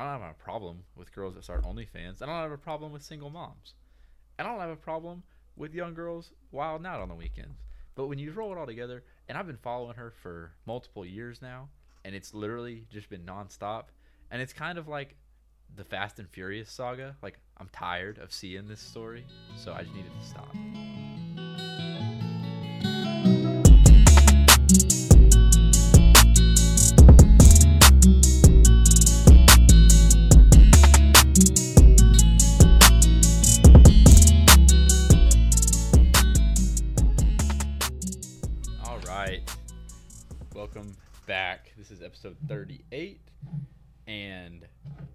I don't have a problem with girls that start OnlyFans. I don't have a problem with single moms. And I don't have a problem with young girls wilding out on the weekends. But when you roll it all together, and I've been following her for multiple years now, and it's literally just been nonstop, and it's kind of like the Fast and Furious saga. Like I'm tired of seeing this story, so I just needed to stop. Back. This is episode 38. And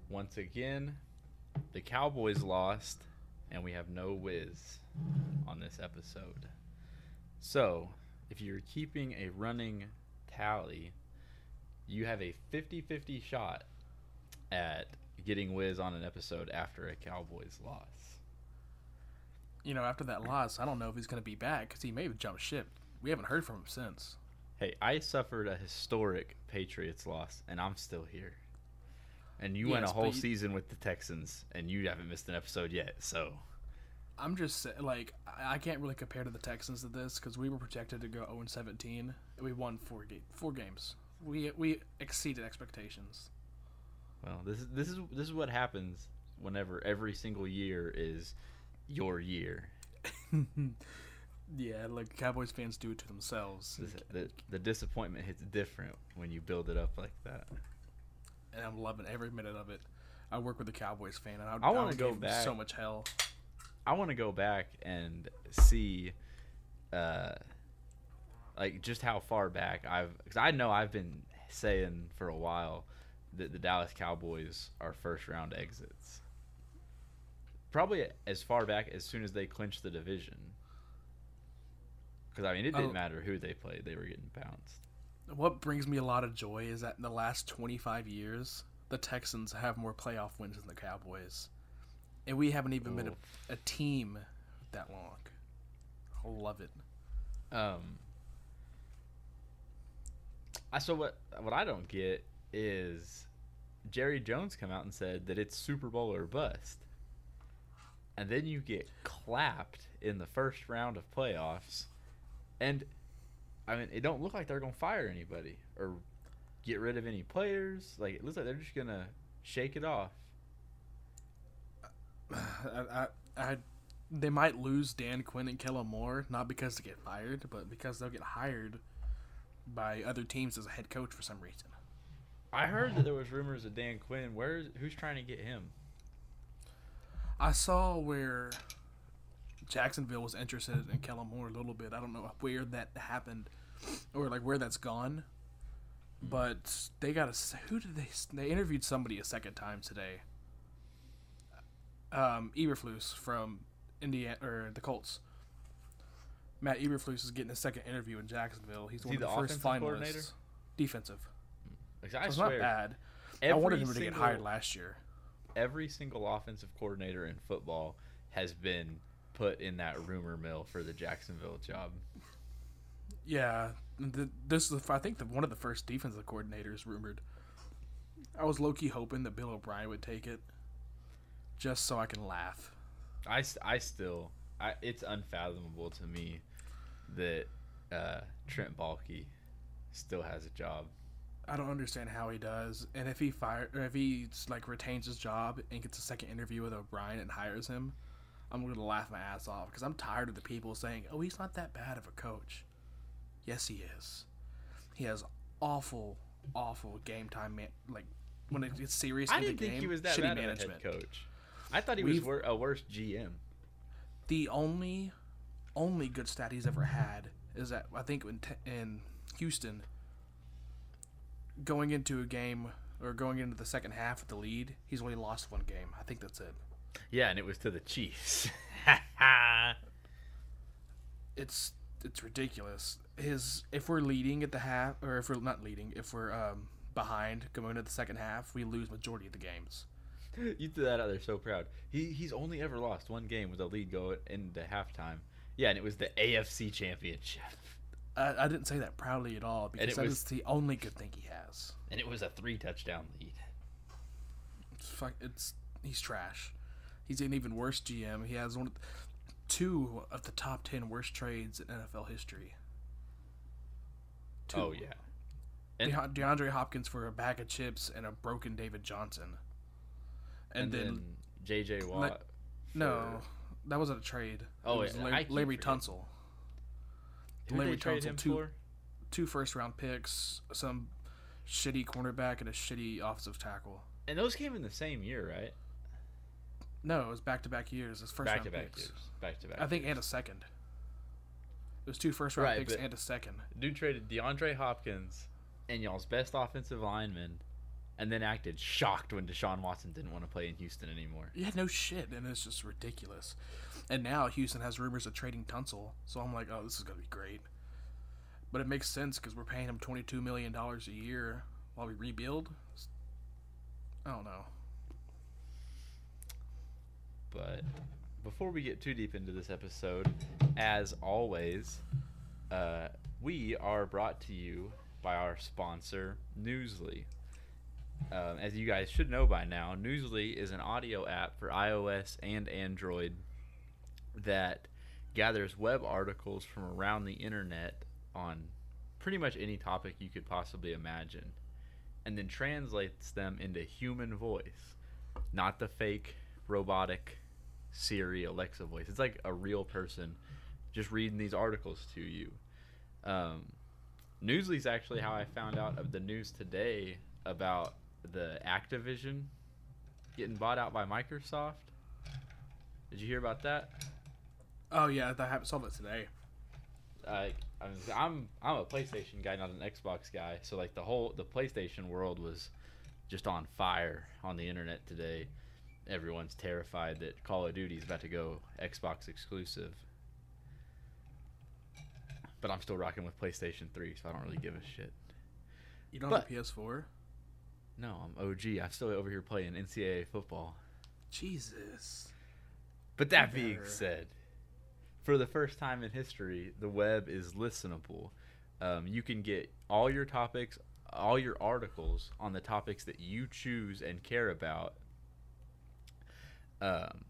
once again, the Cowboys lost, and we have no Wiz on this episode. So, if you're keeping a running tally, you have a 50 50 shot at getting Wiz on an episode after a Cowboys loss. you know, after that loss, I don't know if he's going to be back because he may have jumped ship. We haven't heard from him since. Hey, I suffered a historic Patriots loss, and I'm still here. And you went a whole you- season with the Texans, and you haven't missed an episode yet. So, I'm just like I I can't really compare to the Texans to this because we were projected to go 0 17. We won four ga- four games. We we exceeded expectations. well, this is this is this is what happens whenever every single year is your year. Yeah, like Cowboys fans do it to themselves, This- the the disappointment hits different when you build it up like that. and I'm loving every minute of it. I work with a Cowboys fan, and I, I wanna go give back. so much hell. I want to go back and see, uh, like just how far back I've. Cause I know I've been saying for a while that the Dallas Cowboys are first round exits. Probably as far back as soon as they clinched the division. Because I mean, it didn't Oh. matter who they played; they were getting bounced. What brings me a lot of joy is that in the last 25 years, the Texans have more playoff wins than the Cowboys. And we haven't even been a, a team that long. I love it. Um. I so what what I don't get is Jerry Jones come out and said that it's Super Bowl or bust, and then you get clapped in the first round of playoffs, and I mean it don't look like they're gonna fire anybody or get rid of any players. Like it looks like they're just gonna shake it off. I, I, I, they might lose Dan Quinn and Kellen Moore, not because they get fired, but because they'll get hired by other teams as a head coach for some reason. I heard that there was rumors of Dan Quinn. Where's who's trying to get him? I saw where Jacksonville was interested in Kellen Moore a little bit. I don't know where that happened or like where that's gone. But they got a who did they they interviewed somebody a second time today. Um, Eberflus from Indiana or the Colts. Matt Eberflus is getting a second interview in Jacksonville. He's Is one he of the, the first finalists. Defensive. Like, So it's swear, not bad. I wanted him to get hired last year. every single offensive coordinator in football has been put in that rumor mill for the Jacksonville job. Yeah, th this is I think the, one of the first defensive coordinators rumored. I was low key hoping that Bill O'Brien would take it, just so I can laugh. I, I still I, it's unfathomable to me that uh, Trent Baalke still has a job. I don't understand how he does, and if he fire or if he like retains his job and gets a second interview with O'Brien and hires him, I'm gonna laugh my ass off because I'm tired of the people saying, "Oh, he's not that bad of a coach." Yes, he is. He has awful, awful game time man like when it gets serious I in the didn't game. think he was that shitty bad management. of a head coach. I thought he was We've- wor- a worse GM. the only only good stat he's ever had is that I think in, te- in Houston going into a game or going into the second half with the lead, he's only lost one game. I think that's it. Yeah, and it was to the Chiefs. It's it's ridiculous. His if we're leading at the half or if we're not leading, if we're um, behind going into the second half, we lose majority of the games. you threw that out there so proud. He he's only ever lost one game with a lead go into halftime. Yeah, and it was the AFC Championship, I, I didn't say that proudly at all because that was- is the only good thing he has. and it was a three touchdown lead. fuck. It's he's trash. He's an even worse GM. He has one, of the- two of the top ten worst trades in NFL history. Two. Oh yeah. And, DeA- DeAndre Hopkins for a bag of chips and a broken David Johnson. and And, then, then JJ Watt. no, that wasn't a trade. Oh, it was yeah, keep Larry. Tunsil. Larry Tunsil, two- for? Two first round picks, some shitty cornerback, and a shitty offensive tackle. And those came in the same year, right? No, it was back to back years. His first Back round to back picks. years. Back to back. I think and a second. It was two first round Right, picks and a second. Dude traded DeAndre Hopkins and y'all's best offensive lineman, and then acted shocked when Deshaun Watson didn't want to play in Houston anymore. Yeah, no shit, and it's just ridiculous. And now Houston has rumors of trading Tunsil, so I'm like, oh, this is gonna be great. But it makes sense because we're paying him 22 million dollars a year while we rebuild. I don't know. But before we get too deep into this episode, as always, uh, we are brought to you by our sponsor, Newsly. Um, as you guys should know by now, Newsly is an audio app for iOS and Android that gathers web articles from around the internet on pretty much any topic you could possibly imagine and then translates them into human voice, not the fake robotic Siri, Alexa voice. It's like a real person just reading these articles to you. Um, Newsly's actually how I found out of the news today about the Activision getting bought out by Microsoft. Did you hear about that? Oh yeah, that happened saw that today. Uh, I was, I'm I'm a PlayStation guy, not an Xbox guy. So like the whole the PlayStation world was just on fire on the internet today. Everyone's terrified that Call of Duty is about to go Xbox exclusive. But I'm still rocking with PlayStation 3, so I don't really give a shit. You don't But- have a PS4? No, I'm OG. I'm still over here playing NCAA football. Jesus. But that being said, for the first time in history, the web is listenable. Um, you can get all your topics, all your articles on the topics that you choose and care about. Um,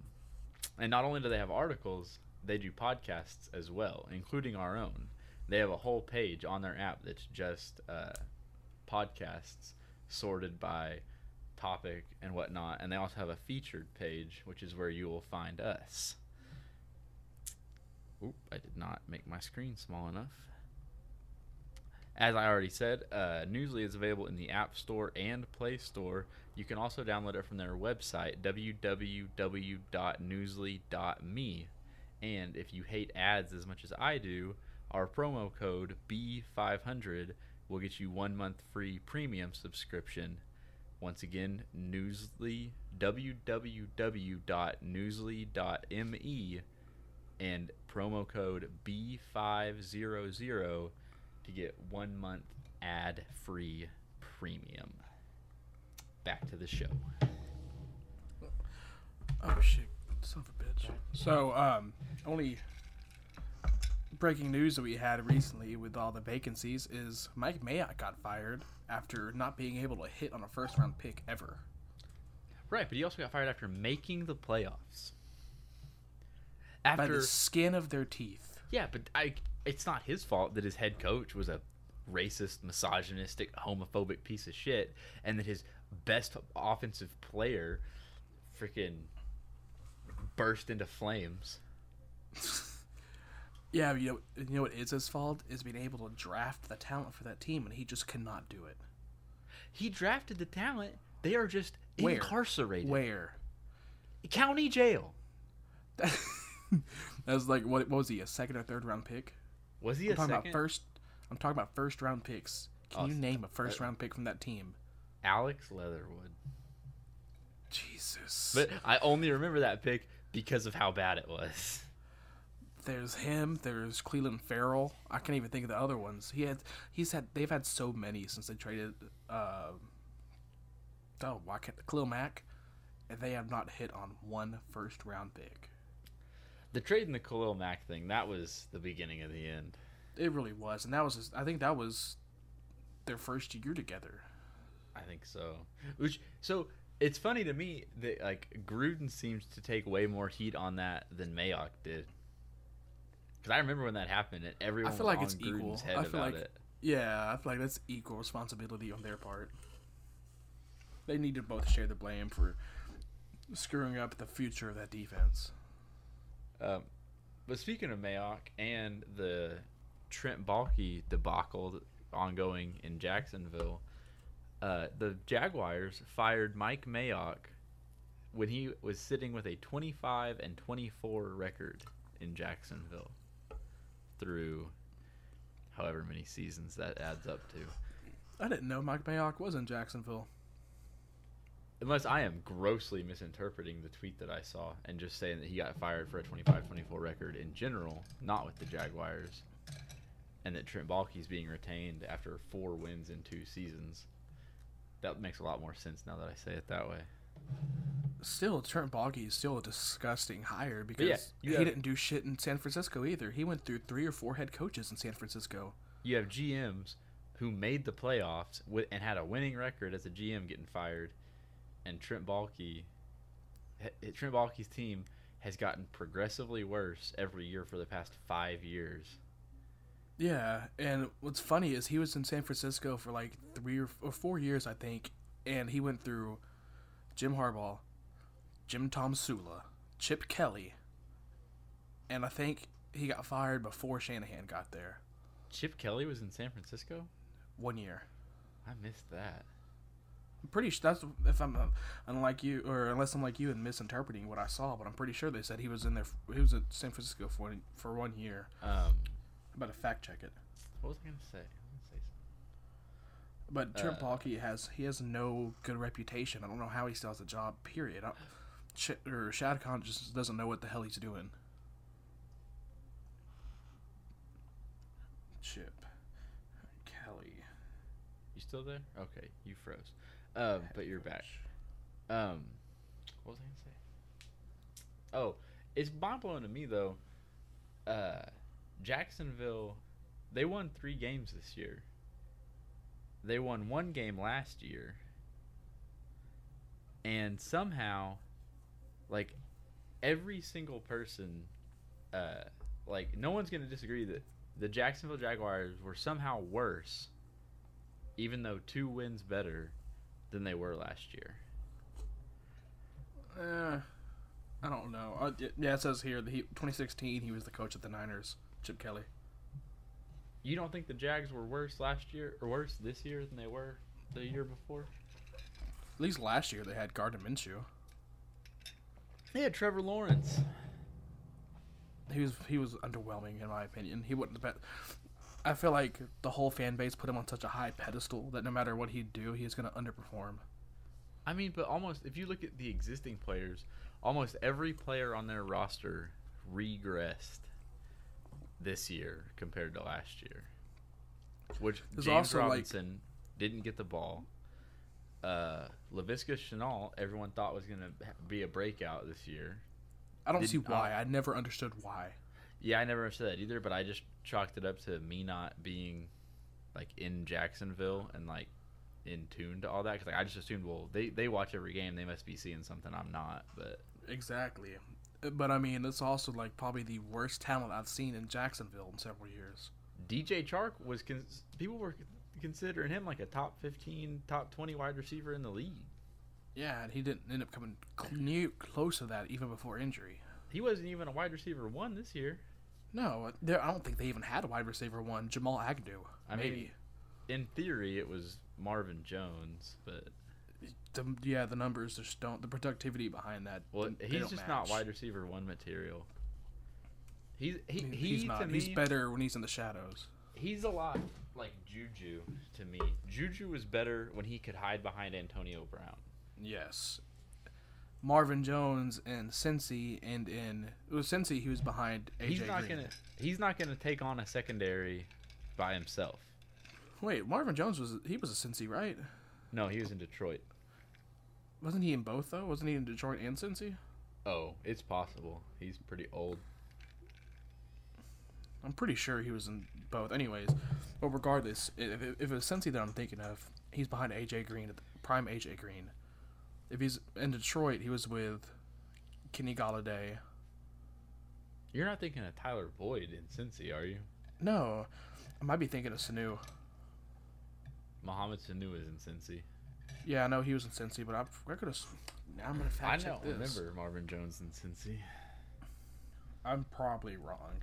and not only do they have articles, they do podcasts as well, including our own. They have a whole page on their app that's just uh, podcasts sorted by topic and whatnot. And they also have a featured page, which is where you will find us. Oop, I did not make my screen small enough. As I already said, uh, Newsly is available in the App Store and Play Store. You can also download it from their website, www.newsly.me. And if you hate ads as much as I do, our promo code B500 will get you one month free premium subscription. Once again, Newsly, www.newsly.me, and promo code B500 to get one month ad free premium. Back to the show. Oh shit, son of a bitch. So, um, only breaking news that we had recently with all the vacancies is Mike Mayock got fired after not being able to hit on a first round pick ever. Right, but he also got fired after making the playoffs. By After the skin of their teeth. Yeah, but I it's not his fault that his head coach was a racist, misogynistic, homophobic piece of shit and that his best offensive player freaking burst into flames. Yeah, you know, you know what is his fault is being able to draft the talent for that team, and he just cannot do it. He drafted the talent. They are just Where? incarcerated. Where? County jail. that was like what? What was he? A second or third round pick? Was he I'm a talking second? about first. I'm talking about first round picks. Can Oh, you name a first round pick from that team? Alex Leatherwood. Jesus. But I only remember that pick because of how bad it was. there's him. There's Clelin Ferrell. I can't even think of the other ones. He had. He's had. They've had so many since they traded. Uh, oh, why can't Khalil Mack? And they have not hit on one first round pick. The trade in the Khalil Mack thing, that was the beginning of the end. It really was, and that was. I think that was their first year together. I think so. Which so It's funny to me that like Gruden seems to take way more heat on that than Mayock did. Because I remember when that happened, and everyone I feel like on it's Gruden's equal. head I feel about like- it. Yeah, I feel like that's equal responsibility on their part. They need to both share the blame for screwing up the future of that defense. Um, but speaking of Mayock and the Trent Baalke debacle ongoing in Jacksonville, uh, the Jaguars fired Mike Mayock when he was sitting with a 25 and 24 record in Jacksonville through however many seasons that adds up to. I didn't know Mike Mayock was in Jacksonville. Unless I am grossly misinterpreting the tweet that I saw and just saying that he got fired for a 25 24 record in general, not with the Jaguars, and that Trent Baalke's being retained after four wins in two seasons. That makes a lot more sense now that I say it that way. Still, Trent Baalke is still a disgusting hire because yeah, he have- didn't do shit in San Francisco either. He went through three or four head coaches in San Francisco. You have GMs who made the playoffs with, and had a winning record as a GM getting fired, and Trent Baalke, Trent Baalke's team has gotten progressively worse every year for the past five years. Yeah, and what's funny is he was in San Francisco for like three or, or four years, I think, and he went through Jim Harbaugh, Jim Tomsula, Chip Kelly, and I think he got fired before Shanahan got there. Chip Kelly was in San Francisco. One year. I missed that. I'm pretty sure that's if I'm uh, unlike you, or unless I'm like you and misinterpreting what I saw, but I'm pretty sure they said he was in there. He was at San Francisco for one, for one year. Um, I'm about to fact check it. what was I gonna say? I was gonna say. But Trent Uh, Baalke has he has no good reputation. I don't know how he still has a job. Period. I, Ch- or Shad Khan just doesn't know what the hell he's doing. Chip Kelly. You still there? Okay, you froze. Um, but you're back. Um, what was I gonna say? Oh, it's mind blowing to me though. Uh, Jacksonville, they won three games this year. They won one game last year, and somehow, like, every single person, uh, like, no one's gonna disagree that the Jacksonville Jaguars were somehow worse even though two wins better than they were last year. Uh, I don't know. Uh, yeah, it says here that he 2016 he was the coach of the Niners. Chip Kelly. You don't think the Jags were worse last year or worse this year than they were the year before? At least last year they had Gardner Minshew. They had Trevor Lawrence. He was he was underwhelming in my opinion. He wouldn't have been. I feel like the whole fan base put him on such a high pedestal that no matter what he'd do, he's gonna underperform. I mean, but almost if you look at the existing players, almost every player on their roster regressed this year compared to last year. Which There's James also, like- Robinson didn't get the ball. Uh, Laviska Shenault, everyone thought was going to be a breakout this year. I don't see why. I never understood why. Yeah, I never understood that either, but I just chalked it up to me not being like in Jacksonville and like in tune to all that because like I just assumed well they they watch every game they must be seeing something I'm not but Exactly. Uh, But I mean, it's also like probably the worst talent I've seen in Jacksonville in several years. DJ Chark was con- people were considering him like a top 15 top 20 wide receiver in the league Yeah, and he didn't end up coming cl- near, close to that even before injury. He wasn't even a wide receiver one this year No, there, I don't think they even had a wide receiver one. Jamal Agnew. I mean, maybe. in theory it was Marvin Jones but The, yeah, the numbers just don't. The productivity behind that. well they he's don't just match. not wide receiver one material he's he, He- he he's to not. me, He's better when he's in the shadows. He's a lot like Juju to me. Juju was better when he could hide behind Antonio Brown. Yes. Marvin Jones and Cincy, and in it was Cincy he was behind AJ he's not Green. gonna he's not gonna take on a secondary by himself. Wait, Marvin Jones was he was a Cincy, right? No, he was in Detroit. Wasn't he in both though? Wasn't he in Detroit and Cincy? Oh, it's possible. He's pretty old. I'm pretty sure he was in both. Anyways, but regardless, if, if if it was Cincy that I'm thinking of, he's behind AJ Green prime AJ Green. If he's in Detroit, he was with Kenny Golladay. You're not thinking of Tyler Boyd in Cincy, are you? No, I might be thinking of Sanu. Mohamed Sanu is in Cincy. Yeah, I know he was in Cincy, but I, I could have. I'm gonna fact I check don't remember Marvin Jones in Cincy. I'm probably wrong.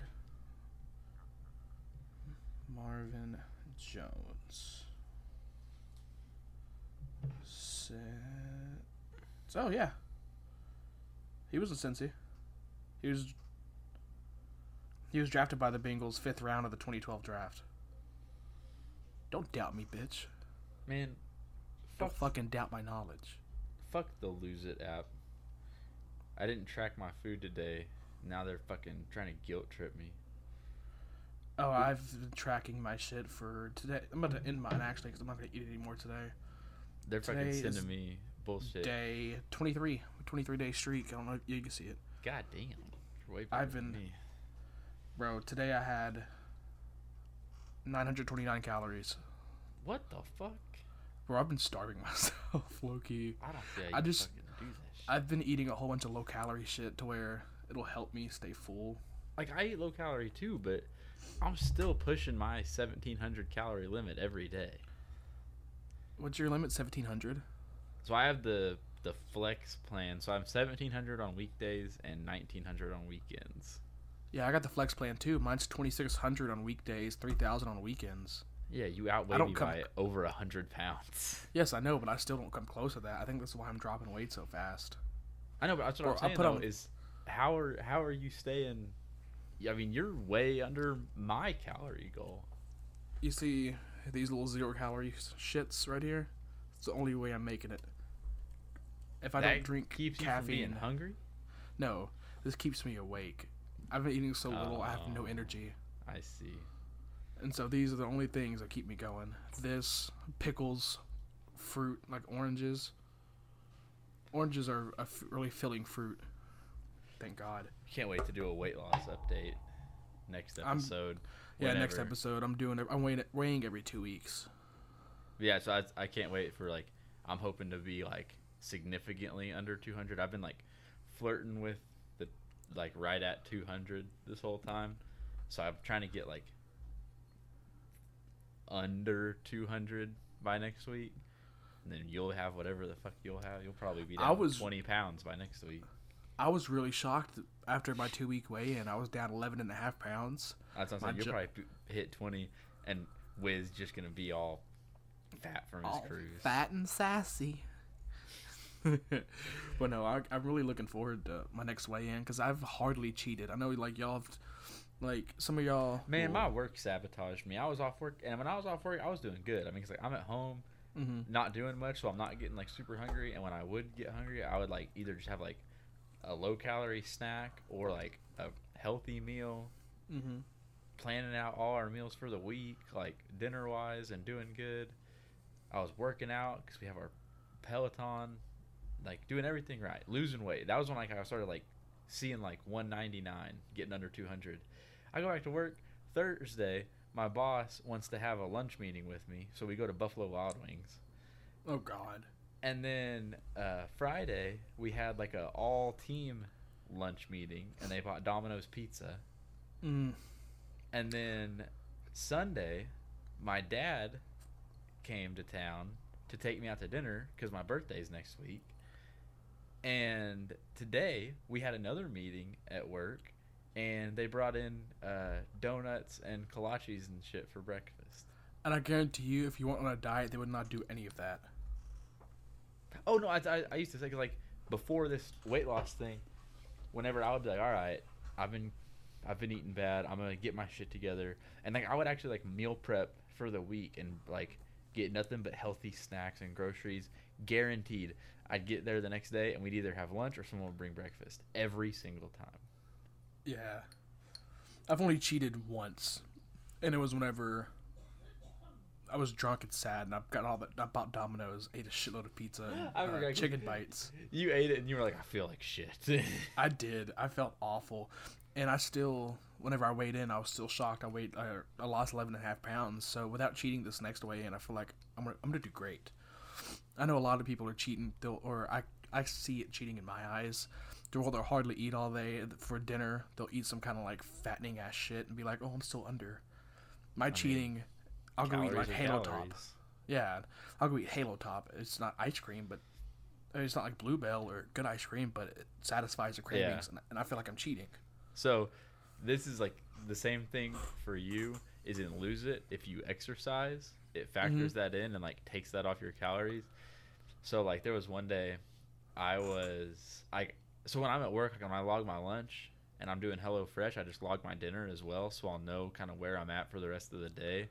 Marvin Jones. Set. Oh yeah. He was in Cincy. He was. He was drafted by the Bengals fifth round of the 2012 draft. Don't doubt me, bitch. Man, Don't fuck, fucking doubt my knowledge. fuck the Lose It app. I didn't track my food today. Now they're fucking trying to guilt trip me. Oh, I've been tracking my shit for today. I'm about to end mine actually because I'm not gonna eat it anymore today. They're fucking sending is me bullshit. Day 23, 23 day streak. I don't know if you can see it. God damn. You're way better I've than been- me. Bro, today I had 929 calories. What the fuck? Bro, I've been starving myself, low key. I don't you I just- fucking do that shit. I've been eating a whole bunch of low calorie shit to where it'll help me stay full. like I eat low calorie too, but I'm still pushing my 1700 calorie limit every day. What's your limit? 1700? So I have the the flex plan. So I'm 1700 on weekdays and 1900 on weekends. Yeah, I got the flex plan too. Mine's 2600 on weekdays, 3000 on weekends. Yeah, you outweigh me come- by over a hundred pounds. Yes, I know, but I still don't come close to that. I think that's why I'm dropping weight so fast. I know, but that's what Or I'm I saying put though, on- is how are how are you staying? I mean, you're way under my calorie goal. You see these little zero calorie shits right here? It's the only way I'm making it. If I that don't drink keeps you from being caffeine, hungry. no, this keeps me awake. I've been eating so little, I have no Oh. energy. I see. And so these are the only things that keep me going. This, pickles, fruit, like oranges. Oranges are a f- really filling fruit. Thank God. Can't wait to do a weight loss update next I'm- episode. Yeah, next episode I'm doing. I'm weighing, weighing every two weeks. Yeah, so I, I can't wait for like I'm hoping to be like significantly under 200. I've been like flirting with the like right at 200 this whole time. So I'm trying to get like under 200 by next week. And then you'll have whatever the fuck you'll have. You'll probably be down I was- 20 pounds by next week. I was really shocked after my two week weigh in. I was down 11 and a half pounds. That's what I'm saying. You'll ju- probably hit 20 and Wiz just going to be all fat from his cruise. fat and sassy. but no, I, I'm really looking forward to my next weigh in because I've hardly cheated. I know, like y'all, have, like some of y'all. Man, will- my work sabotaged me. I was off work, and when I was off work, I was doing good. I mean, 'cause, like I'm at home, Mhm. not doing much, so I'm not getting like super hungry. And when I would get hungry, I would like either just have like a low calorie snack or like a healthy meal. Mhm. Planning out all our meals for the week, like dinner wise, and doing good. I was working out because we have our Peloton, like doing everything right, losing weight. That was when like I started like seeing like 199, getting under 200. I go back to work Thursday. My boss wants to have a lunch meeting with me, so we go to Buffalo Wild Wings. Oh God. And then uh, Friday we had like a all team lunch meeting, and they bought Domino's pizza. Mm. And then Sunday, my dad came to town to take me out to dinner because my birthday's next week. And today we had another meeting at work, and they brought in uh, donuts and kolaches and shit for breakfast. And I guarantee you, if you went on a diet, they would not do any of that. Oh no, I, I, I used to say 'cause, like before this weight loss thing, whenever I would be like, all right, I've been I've been eating bad. I'm gonna get my shit together, and like I would actually like meal prep for the week and like get nothing but healthy snacks and groceries, guaranteed. I'd get there the next day, and we'd either have lunch or someone would bring breakfast every single time. Yeah. I've only cheated once, and it was whenever I was drunk and sad, and I got all that. I bought Domino's, ate a shitload of pizza, and uh, chicken bites. You ate it, and you were like, I feel like shit. I did. I felt awful, and I still, whenever I weighed in, I was still shocked. I weighed, uh, I lost 11 and a half pounds. So without cheating this next weigh in, I feel like I'm gonna, I'm gonna do great. I know a lot of people are cheating. They'll, or I I see it cheating in my eyes. They'll they'll hardly eat all day for dinner. They'll eat some kind of like fattening ass shit and be like, oh, I'm still under. My cheating, I'll go eat like Halo Top. Yeah, I'll go eat Halo Top. It's not ice cream, but it's not like Bluebell or good ice cream, but it satisfies the cravings, and, and I feel like I'm cheating. So, this is like the same thing for you. Is in lose it if you exercise. It factors mm-hmm. that in and like takes that off your calories. So like there was one day, I was I so when I'm at work, like when I log my lunch and I'm doing HelloFresh, I just log my dinner as well, so I'll know kind of where I'm at for the rest of the day.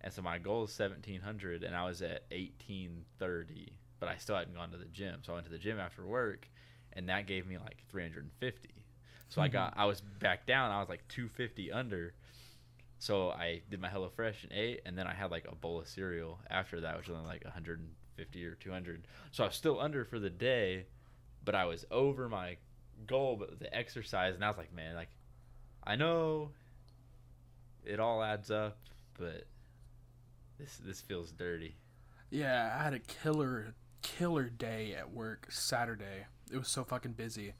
And so my goal is 1700, and I was at 1830, but I still hadn't gone to the gym. So I went to the gym after work, and that gave me like 350. So I got mm-hmm. I was back down. I was like 250 under. So I did my HelloFresh and ate, and then I had like a bowl of cereal after that, which was only like 150 or 200. So I was still under for the day, but I was over my goal. But the exercise, and I was like, man, like I know it all adds up, but this this feels dirty. Yeah, I had a killer killer day at work Saturday. It was so fucking busy.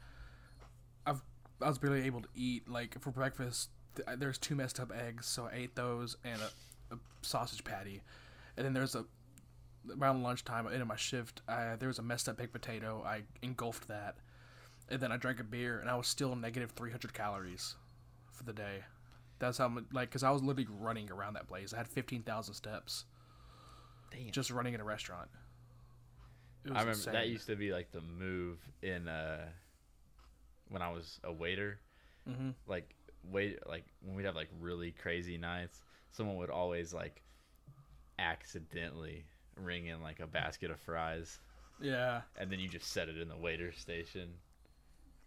I've I was barely able to eat. Like for breakfast, th- there's two messed up eggs, so I ate those and a, a sausage patty. And then there's a around lunchtime into my shift, I, there was a messed up baked potato. I engulfed that, and then I drank a beer, and I was still negative 300 calories for the day. That's how much, like, because I was literally running around that place. I had 15,000 steps Damn. just running in a restaurant. It was I remember that used to be like the move in uh when I was a waiter. hmm Like wait like when we'd have like really crazy nights, someone would always like accidentally ring in like a basket of fries Yeah, and then you just set it in the waiter station.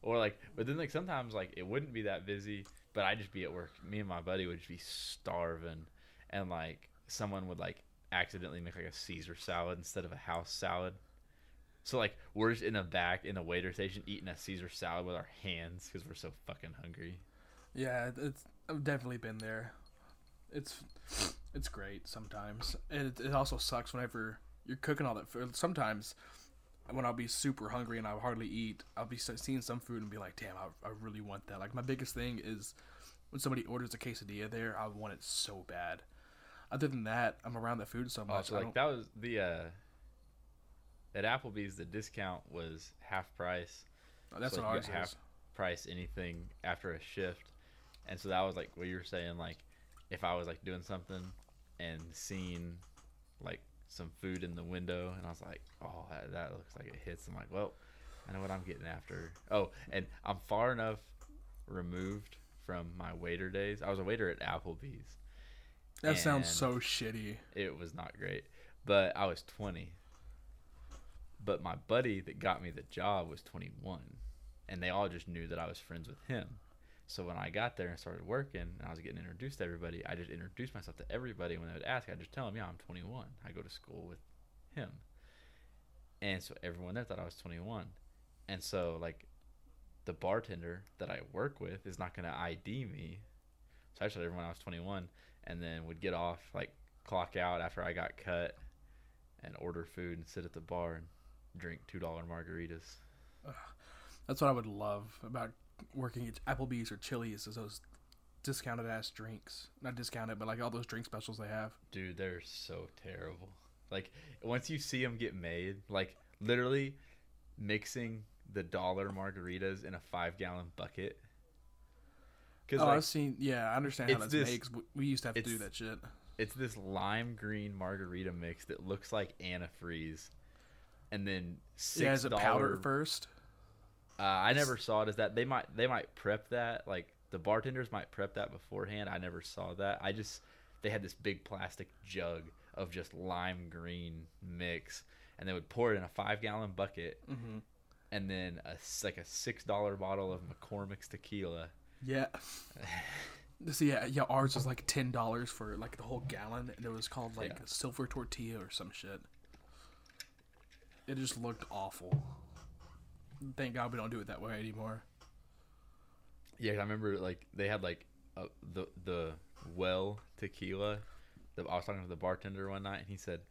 Or like but then like sometimes like it wouldn't be that busy, but I'd just be at work. Me and my buddy would just be starving and like someone would like accidentally make like a Caesar salad instead of a house salad. So like we're just in the back in the waiter station eating a Caesar salad with our hands because we're so fucking hungry. yeah, it's I've definitely been there. It's it's great sometimes, and it, it also sucks whenever you're cooking all that food. Sometimes when I'll be super hungry and I'll hardly eat, I'll be seeing some food and be like, "Damn, I, I really want that." Like my biggest thing is when somebody orders a quesadilla there, I want it so bad. Other than that, I'm around the food so Oh, much. so like that was the uh at Applebee's the discount was half price. that's so, what like, ours half is. price anything after a shift. And so that was like what you were saying, like if I was like doing something and seeing like some food in the window and I was like, Oh, that, that looks like it hits. I'm like, Well, I know what I'm getting after. Oh, and I'm far enough removed from my waiter days. I was a waiter at Applebee's. That sounds so shitty. It was not great. But I was 20. But my buddy that got me the job was 21. And they all just knew that I was friends with him. So when I got there and started working and I was getting introduced to everybody, I just introduced myself to everybody. When they would ask, I just tell them, yeah, I'm 21. I go to school with him. And so everyone there thought I was 21. And so, like, the bartender that I work with is not going to ID me. So I told everyone I was 21 and then would get off, like, clock out after I got cut and order food and sit at the bar and drink $2 margaritas. That's what I would love about working at Applebee's or Chili's is those discounted ass drinks. Not discounted, but like all those drink specials they have. Dude, they're so terrible. Like once you see them get made, like literally mixing the dollar margaritas in a five gallon bucket. Because Oh, like, I've seen. Yeah, I understand how that's this- makes. We- We used to have to do that shit. it's this lime green margarita mix that looks like antifreeze, and then six Yeah, is it powder first? Uh, I never saw it as that. They might they might prep that like the bartenders might prep that beforehand. I never saw that. I just they had this big plastic jug of just lime green mix, and they would pour it in a five gallon bucket, Mm-hmm. and then a like a six dollar bottle of McCormick's tequila. Yeah. So yeah, yeah, ours was like ten dollars for like the whole gallon, and it was called like Yeah. silver tortilla or some shit. It just looked awful. Thank God we don't do it that way anymore. Yeah, I remember like they had like uh, the the well tequila. The, I was talking to the bartender one night, and he said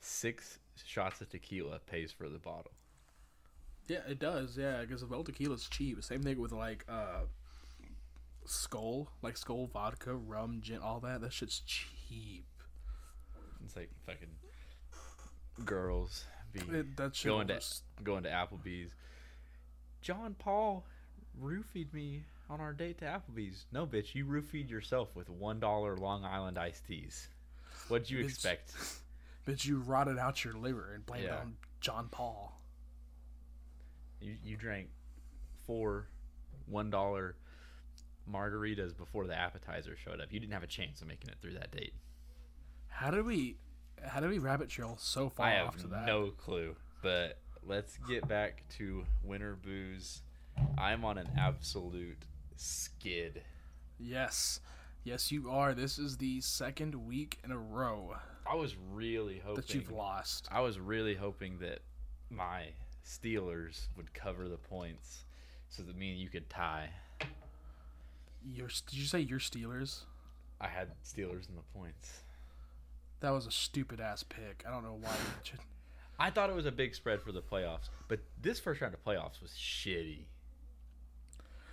six shots of tequila pays for the bottle. Yeah, it does. Yeah, because well, tequila's cheap. Same thing with like uh, Skol, like Skol vodka, rum, gin, all that. That shit's cheap. It's like fucking girls be It, that shit going to was- going to Applebee's. John Paul roofied me on our date to Applebee's. No, bitch, you roofied yourself with one dollar Long Island iced teas. What'd you Bitch. expect? But you rotted out your liver and blamed it on John Paul. You you drank four one dollar margaritas before the appetizer showed up. You didn't have a chance of making it through that date. How did we? How did we rabbit trail so far I off have to that? no clue. But let's get back to winter booze. I'm on an absolute skid. Yes, yes, you are. This is the second week in a row I was really hoping that you've lost. I was really hoping that my Steelers would cover the points so that me and you could tie. Your did you say your Steelers? I had Steelers in the points. That was a stupid ass pick. I don't know why. I thought it was a big spread for the playoffs, but this first round of playoffs was shitty.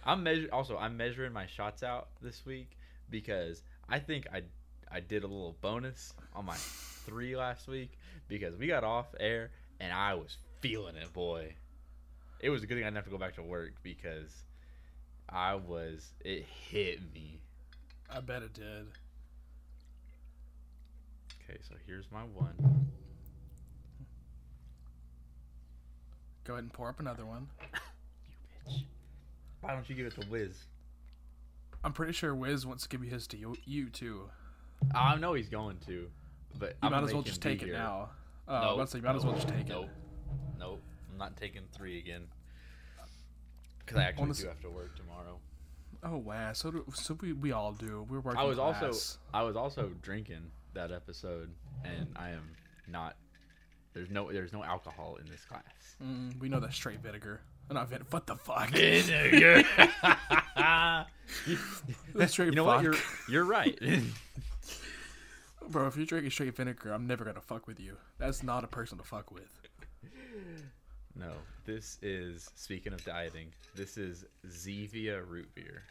I'm measure also I'm measuring my shots out this week because I think I I did a little bonus on my three last week because we got off air and I was feeling it, boy. It was a good thing I didn't have to go back to work because I was it hit me. I bet it did. Okay, so here's my one. Go ahead and pour up another one. You bitch. Why don't you give it to Wiz? I'm pretty sure Wiz wants to give you his to you, you too. I know he's going to, but You I'm might as well just take it here. now. Uh, Nope, let's say you might as well just take nope, it. Nope. I'm not taking three again. Because I actually Honest- do have to work tomorrow. Oh wow, so do, so we, we all do. We're working. I was also. I was also drinking that episode, and I am not. There's no there's no alcohol in this class. Mm, we know that straight vinegar. Not vin. What the fuck? Vinegar. That's straight You know what? You're, you're right. Bro, if you're drinking straight vinegar, I'm never gonna fuck with you. That's not a person to fuck with. no, this is speaking of dieting. This is Zevia root beer.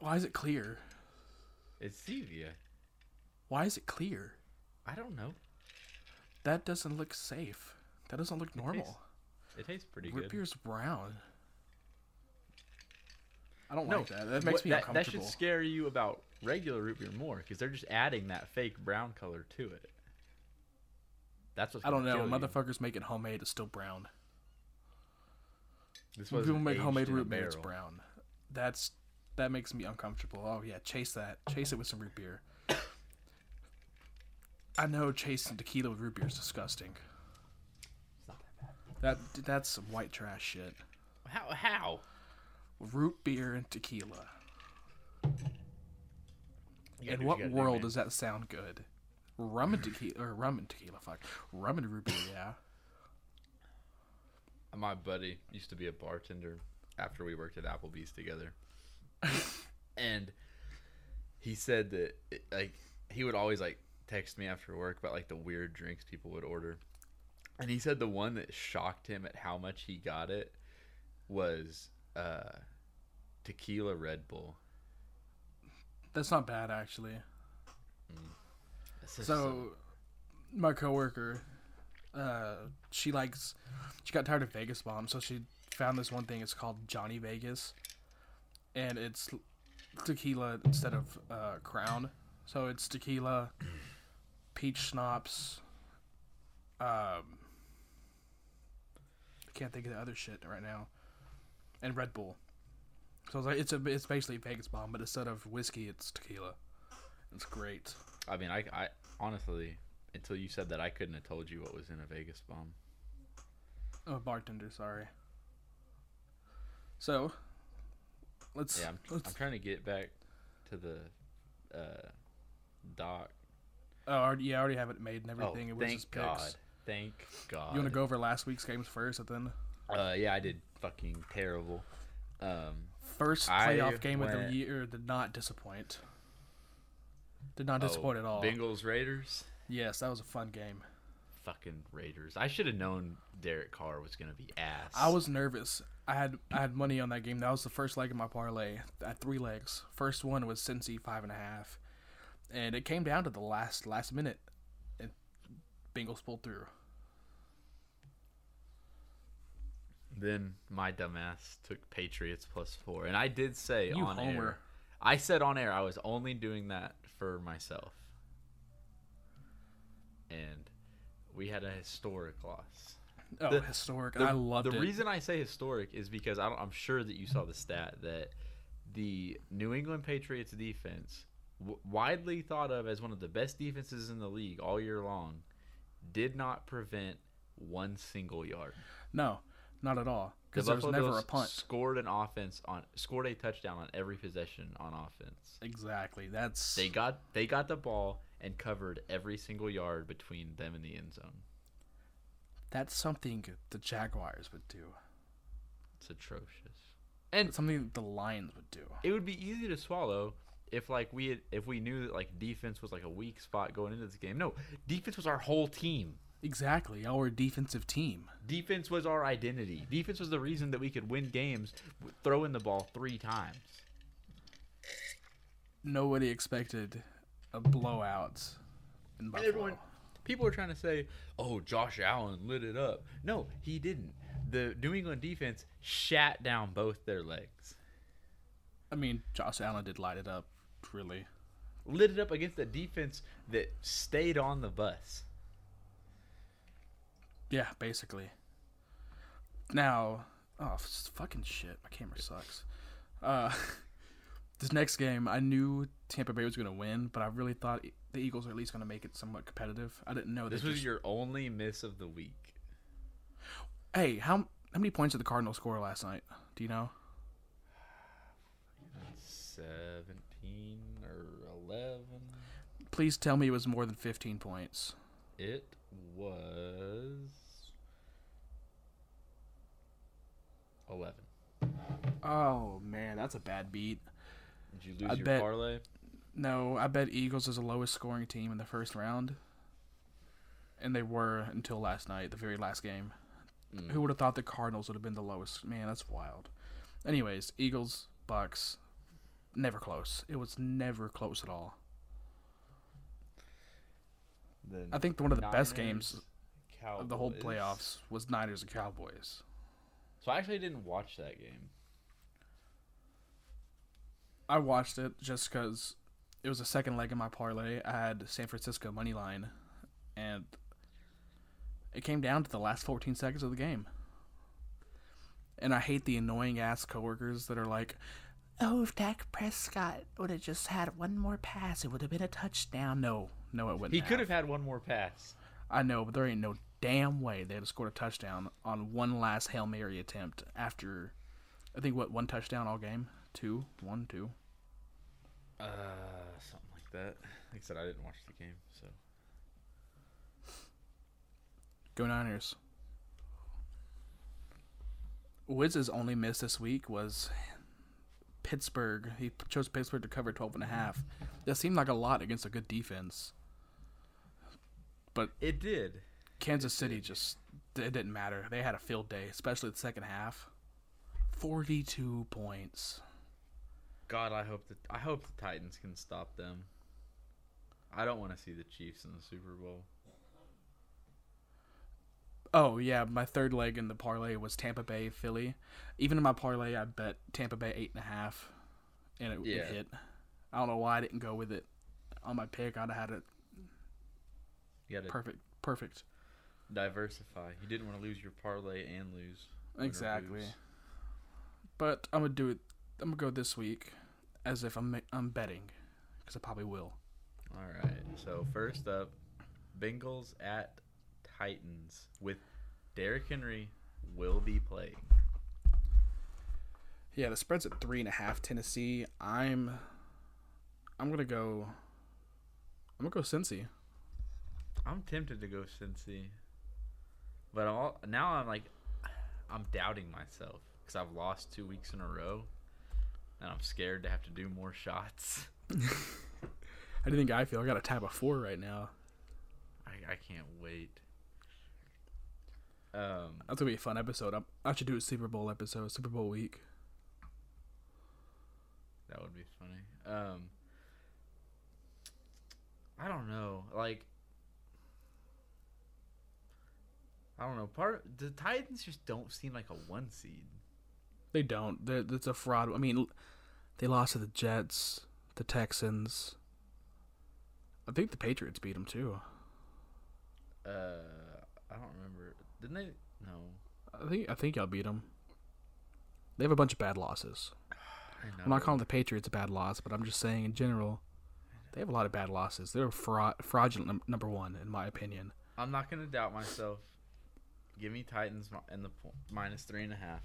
Why is it clear? It's Zevia. Why is it clear? I don't know. That doesn't look safe. That doesn't look normal. tastes It tastes pretty good. Root good. beer's brown. I don't No, like that. That makes What- me that, that should scare you about regular root beer more because they're just adding that fake brown color to it. That's what's I don't know. kill you. Motherfuckers making homemade is still brown. This When was people make homemade root beer, it's brown. That's that makes me uncomfortable. Oh yeah, chase that. Chase it with some root beer. I know chasing tequila with root beer is disgusting. It's not that bad. That that's some white trash shit. How? How? Root beer and tequila. In what do, world does that sound good? Rum and tequila, or rum and tequila, fuck. Rum and root beer, yeah. My buddy used to be a bartender after we worked at Applebee's together, and he said that it, like he would always like text me after work about like the weird drinks people would order, and he said the one that shocked him at how much he got it was uh, tequila Red Bull. That's not bad actually. This is So, my coworker, uh, she likes, she got tired of Vegas Bomb, so she found this one thing. It's called Johnny Vegas, and it's tequila instead of uh, Crown. So it's tequila, peach schnapps. Um, I can't think of the other shit right now, and Red Bull. So it's like it's a it's basically Vegas Bomb, but instead of whiskey, it's tequila. It's great. I mean, I, I honestly, until you said that, I couldn't have told you what was in a Vegas bomb. Oh, bartender, sorry. So, let's. Yeah, I'm, let's I'm trying to get back to the uh, doc. Oh, yeah, I already have it made and Oh, everything. it was just thank picks. God. Thank God. You want to go over last week's games first, and then Uh, yeah, I did fucking terrible. Um, first I playoff game of the year did not disappoint. Did not oh, disappoint at all. Bengals Raiders. Yes, that was a fun game. fucking Raiders. I should have known Derek Carr was gonna be ass. I was nervous. I had I had money on that game. That was the first leg of my parlay. I had three legs. First one was Cincy five and a half, and it came down to the last last minute, and Bengals pulled through. Then my dumbass took Patriots plus four, and I did say You on air. I said on air I was only doing that for myself, and we had a historic loss. Oh, The- historic! The, I loved the it. reason I say historic is because I don't, I'm sure that you saw the stat that the New England Patriots defense, w- widely thought of as one of the best defenses in the league all year long, did not prevent one single yard. no, not at all. The Because there was Buffalo never Bills a punt. scored an offense on scored a touchdown on every possession on offense. Exactly. That's They got they got the ball and covered every single yard between them and the end zone. that's something the Jaguars would do. It's atrocious. And Something the Lions would do. it would be easy to swallow if like we had, if we knew that like defense was like a weak spot going into this game. No, defense was our whole team. Exactly. Our defensive team. Defense was our identity. Defense was the reason that we could win games w- throwing the ball three times. Nobody expected a blowout in And everyone, people are trying to say, "Oh, Josh Allen lit it up." No, he didn't. The New England defense shat down both their legs. I mean, Josh Allen did light it up, really. Lit it up against a defense that stayed on the bus. Yeah, basically. Now, oh fucking shit! My camera sucks. Uh, this next game, I knew Tampa Bay was gonna win, but I really thought the Eagles were at least gonna make it somewhat competitive. I didn't know This was just- your only miss of the week. Hey, how how many points did the Cardinals score last night? Do you know? 17 or 11. Please tell me it was more than fifteen points. It was 11. Oh man, that's a bad beat. Did you lose I your bet- parlay? No, I bet Eagles is the lowest scoring team in the first round. And they were until last night, the very last game. Mm. Who would have thought the Cardinals would have been the lowest? Man, that's wild. Anyways, Eagles, Bucks, never close. It was never close at all. The I think one of the best Niners, games of the whole playoffs was Niners and Cowboys. So I actually didn't watch that game. I watched it just because it was the second leg of my parlay. I had San Francisco money line, and it came down to the last 14 seconds of the game. And I hate the annoying ass coworkers that are like, "Oh, if Dak Prescott would have just had one more pass, it would have been a touchdown." No, no, it wouldn't. He could have had one more pass. I know, but there ain't no damn way they'd have scored a touchdown on one last hail mary attempt after, I think what one touchdown all game, two, one, two. Uh, something like that. Like I said, I didn't watch the game, so Go Niners. Wiz's only miss this week was Pittsburgh. He chose Pittsburgh to cover 12 and a half. That seemed like a lot against a good defense. But it did. Kansas City just it didn't matter. They had a field day, especially the second half. 42 points. God, I hope that I hope the Titans can stop them. I don't want to see the Chiefs in the Super Bowl. Oh yeah, my third leg in the parlay was Tampa Bay Philly. Even in my parlay, I bet Tampa Bay eight and a half, and it, Yeah. it hit. I don't know why I didn't go with it on my pick. I'd have had it You to perfect, perfect. diversify. You didn't want to lose your parlay and lose. Exactly. lose. But I'm gonna do it. I'm gonna go this week, as if I'm I'm betting, because I probably will. All right. So first up, Bengals at Titans with Derrick Henry will be playing. Yeah, the spread's at three and a half. Tennessee. I'm. I'm gonna go. I'm gonna go Cincy. I'm tempted to go Cincy, but all, now I'm like, I'm doubting myself because I've lost two weeks in a row, and I'm scared to have to do more shots. How do you think I feel? I got a tab of four right now. I, I can't wait. Um, That's gonna be a fun episode. I'm, I should do a Super Bowl episode, Super Bowl week. that would be funny. Um, I don't know. Like, I don't know. Part the Titans just don't seem like a one seed. They don't. They're, it's a fraud. I mean, they lost to the Jets, the Texans. I think the Patriots beat them too. Uh, I don't remember. Didn't they? No. I think I think y'all beat them. They have a bunch of bad losses. I'm not calling the Patriots a bad loss, but I'm just saying in general, they have a lot of bad losses. They're fraud, fraudulent num- number one in my opinion. I'm not gonna doubt myself. Give me Titans and the po- minus three and a half.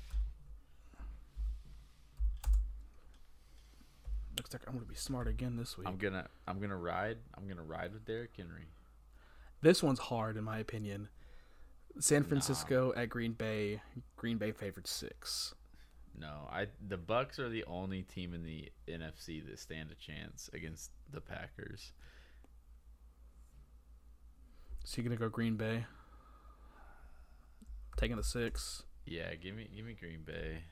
Looks like I'm gonna be smart again this week. I'm gonna I'm gonna ride I'm gonna ride with Derrick Henry. This one's hard in my opinion. San Francisco at Green Bay. Green Bay favored six. No, I the Bucks are the only team in the NFC that stand a chance against the Packers. So you're gonna go Green Bay. Taking the six. Yeah, give me give me Green Bay.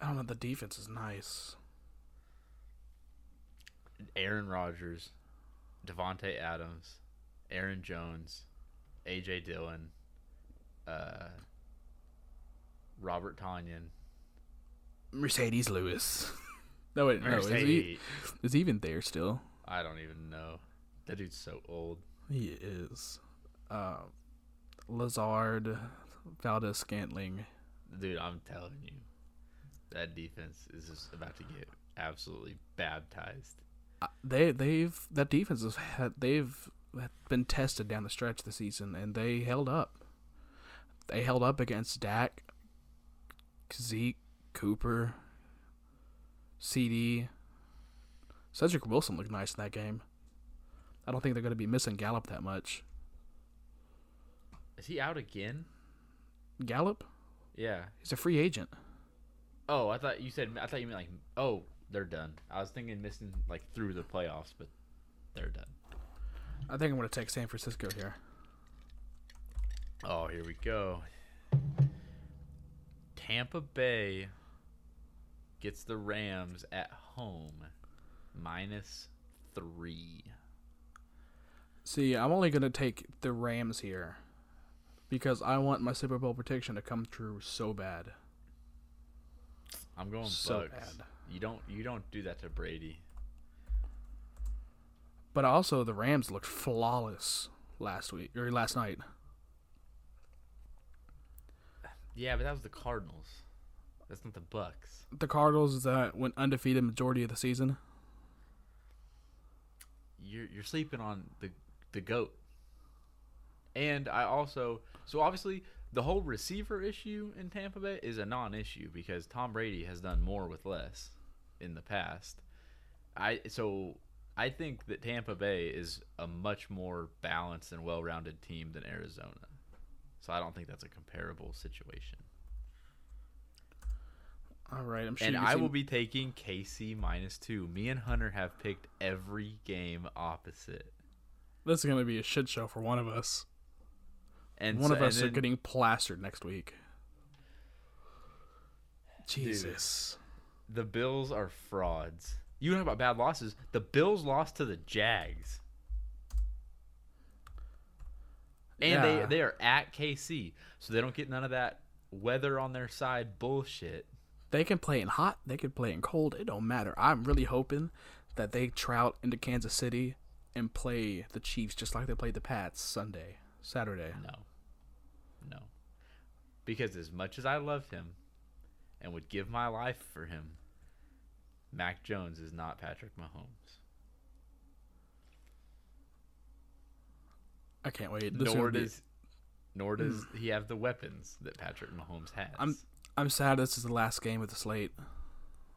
I don't know. The defense is nice. Aaron Rodgers, Davante Adams, Aaron Jones, AJ Dillon, uh, Robert Tonyan, Marcedes Lewis. no, wait, no. Is he, Marcedes. is he even there still? I don't even know. That dude's so old. He is. Uh, Lazard, Valdes-Scantling. Dude, I'm telling you, that defense is just about to get absolutely baptized. Uh, They they've that defense has had they've been tested down the stretch this season and they held up. They held up against Dak, Zeke, Cooper, CeeDee. Cedric Wilson looked nice in that game. I don't think they're going to be missing Gallup that much. Is he out again? Gallup, Yeah. he's a free agent. Oh, I thought you said. I thought you meant like. Oh, they're done. I was thinking missing like through the playoffs, but they're done. I think I'm going to take San Francisco here. Oh, here we go. Tampa Bay gets the Rams at home, minus three. See, I'm only going to take the Rams here because I want my Super Bowl prediction to come true so bad. I'm going So Bucks. bad. You don't. You don't do that to Brady. But also, the Rams looked flawless last week or last night. Yeah, but that was the Cardinals. That's not the Bucks. The Cardinals that went undefeated majority of the season. you're you're sleeping on the the goat. And I also so obviously the whole receiver issue in Tampa Bay is a non-issue because Tom Brady has done more with less in the past. I so I think that Tampa Bay is a much more balanced and well-rounded team than Arizona. So I don't think that's a comparable situation. All right, I'm sure. and I will be taking KC minus two. Me and Hunter have picked every game opposite. This is gonna be a shit show for one of us. And one so- of us and are getting plastered next week. Jesus. The Bills are frauds. You talk about bad losses. The Bills lost to the Jags. And Yeah. they they are at KC, so they don't get none of that weather on their side bullshit. They can play in hot. They can play in cold. It don't matter. I'm really hoping that they trout into Kansas City and play the Chiefs just like they played the Pats Sunday, Saturday. No. No. Because as much as I love him and would give my life for him, Mac Jones is not Patrick Mahomes. I can't wait. This nor gonna be- does nor does he have the weapons that Patrick Mahomes has. I'm I'm sad this is the last game of the slate.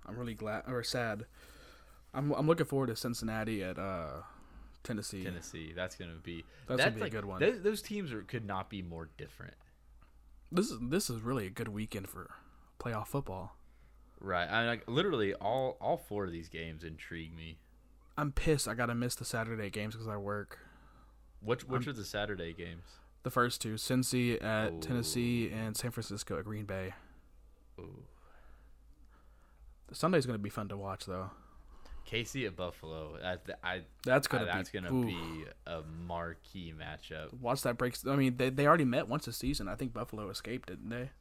I'm really glad or sad. I'm I'm looking forward to Cincinnati at uh Tennessee. Tennessee. That's gonna be That's gonna be a good one. Those, those teams are, could not be more different, This is this is really a good weekend for playoff football. Right? I mean, like literally all all four of these games intrigue me. I'm pissed I gotta miss the Saturday games because I work. Which which are the Saturday games? The first two, Cincy at Ooh. Tennessee and San Francisco at Green Bay. Ooh. Sunday's gonna be fun to watch though. KC at Buffalo. I, I, That's gonna that's be gonna ooh. be a marquee matchup. Watch that breaks. I mean, they they already met once this season. I think Buffalo escaped, didn't they?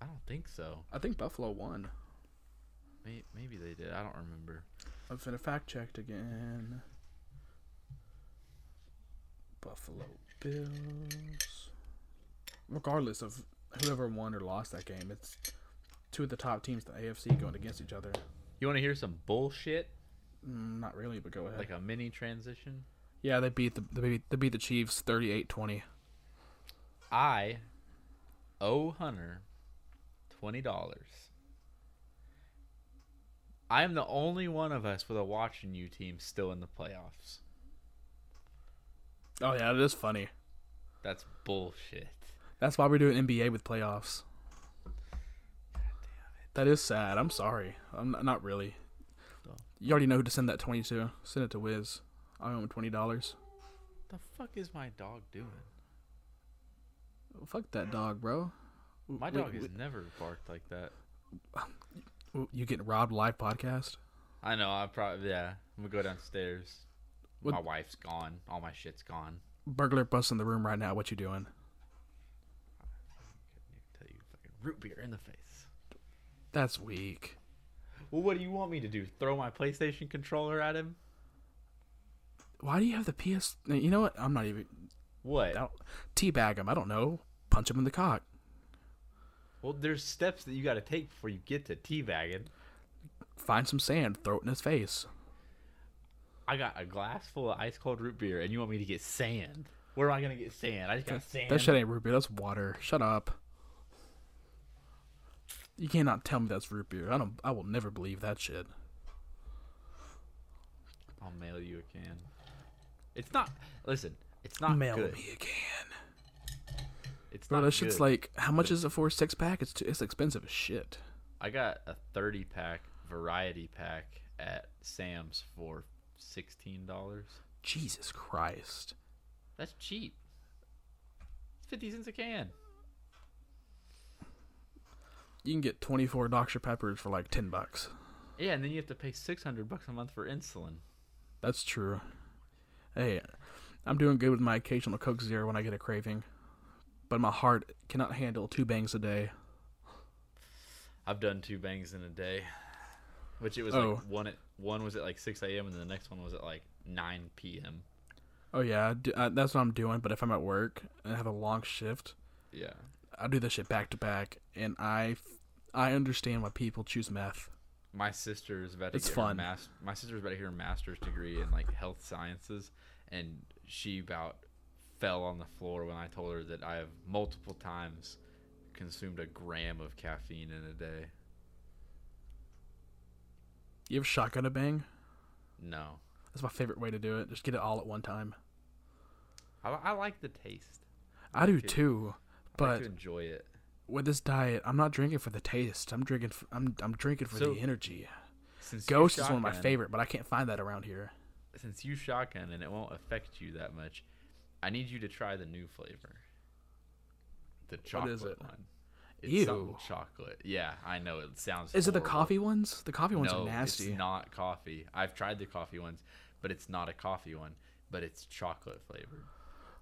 I don't think so. I think Buffalo won. Maybe, maybe they did. I don't remember. I'm finna fact checked again. Buffalo Bills. Regardless of whoever won or lost that game, it's two of the top teams in the AFC going against each other. You want to hear some bullshit? Mm, not really, but go ahead. Like a mini transition? yeah, they beat the they beat, they beat the Chiefs 38-20. I owe Hunter twenty dollars. I am the only one of us with a watching you team still in the playoffs. Oh yeah, it is funny. That's bullshit. That's why we're doing NBA with playoffs. That is sad. I'm sorry. I'm not, not really. You already know who to send that twenty to. Send it to Wiz. I owe him twenty dollars. The fuck is my dog doing? Fuck that dog, bro. My dog wait, has never barked like that. wait, You getting robbed live podcast? I know. I probably yeah. I'm gonna go downstairs. What- My wife's gone. All my shit's gone. Burglar bust in the room right now. What you doing? Tell you fucking root beer in the face. That's weak. Well, what do you want me to do? Throw my PlayStation controller at him? Why do you have the PS? You know what? I'm not even. What? Teabag him. I don't know. Punch him in the cock. Well, there's steps that you got to take before you get to teabagging. Find some sand. Throw it in his face. I got a glass full of ice cold root beer, and you want me to get sand? Where am I gonna get sand? I just got sand. That shit ain't root beer. That's water. Shut up. You cannot tell me that's root beer. I don't. I will never believe that shit. I'll mail you a can. It's not. Listen, it's not Mail good. me again, It's bro. not That shit's good. like, how much is it for a six pack? It's too, it's expensive as shit. I got a 30 pack variety pack at Sam's for sixteen dollars. Jesus Christ. That's cheap. It's 50 cents a can. You can get twenty four Dr Peppers for like ten bucks. Yeah, and then you have to pay 600 bucks a month for insulin. That's true. Hey, I'm doing good with my occasional Coke Zero when I get a craving, but my heart cannot handle two bangs a day. I've done two bangs in a day, which it was Oh. like one at one was at like 6 a.m. and then the next one was at like 9 p.m. Oh yeah, I uh, that's what I'm doing. But if I'm at work and I have a long shift, Yeah. I do this shit back to back, and I, f- I understand why people choose meth. My sister is about to It's get fun. her mas- my sister's about to get her master's degree in like health sciences, and she about fell on the floor when I told her that I have multiple times consumed a gram of caffeine in a day. You have shotgun a bang? No, That's my favorite way to do it. Just get it all at one time. I, I like the taste. I do Okay. too, I but like to enjoy it. with this diet, I'm not drinking for the taste. I'm drinking. For, I'm I'm drinking for So, the energy. Ghost is one of my favorite, but I can't find that around here. Since you shotgun and it won't affect you that much, I need you to try the new flavor. The chocolate is it? one. It's Ew. chocolate. Yeah, I know it sounds. Is it the coffee ones? The coffee ones no, are nasty. it's not coffee. I've tried the coffee ones, but it's not a coffee one. But it's chocolate flavored.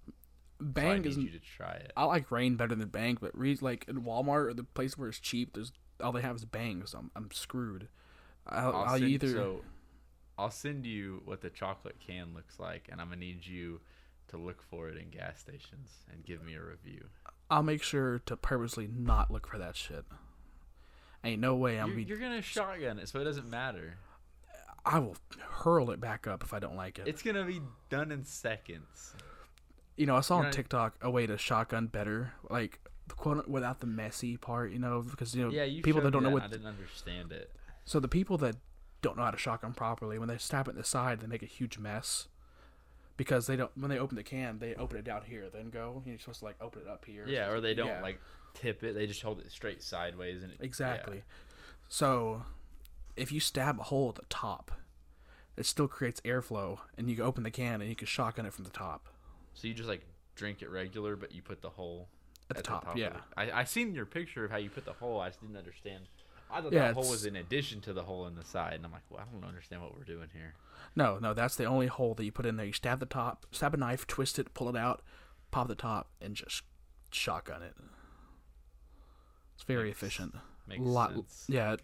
So I Bang need is. you to try it. I like Reign better than Bang, but re- like in Walmart or the place where it's cheap, there's all they have is Bang, so I'm I'm screwed. I'll, I'll I'll send, either so I'll send you what the chocolate can looks like, and I'm gonna need you to look for it in gas stations and give me a review. I'll make sure to purposely not look for that shit. Ain't no way I'm You're, be. you're gonna shotgun it, so it doesn't matter. I will hurl it back up if I don't like it. It's gonna be done in seconds. you know, I saw you're on not- TikTok a way to shotgun better, like quote without the messy part. You know, because you know Yeah, you people that don't know what. I didn't understand it. So the people that don't know how to shotgun properly, when they stab it in the side, they make a huge mess. Because they don't, when they open the can, they open it down here, then go. You're supposed to like open it up here. Yeah, or they don't Yeah. like tip it; they just hold it straight sideways, and it, Exactly. So, if you stab a hole at the top, it still creates airflow, and you open the can and you can shotgun it from the top. So you just like drink it regular, but you put the hole At the top, of yeah. it. I I seen your picture of how you put the hole. I just didn't understand. I thought Yeah, that hole it's- was in addition to the hole in the side, and I'm like, well, I don't understand what we're doing here. No, no, that's the only hole that you put in there. You stab the top, stab a knife, twist it, pull it out, pop the top, and just shotgun it. It's very Makes- efficient. Makes lot, sense. yeah.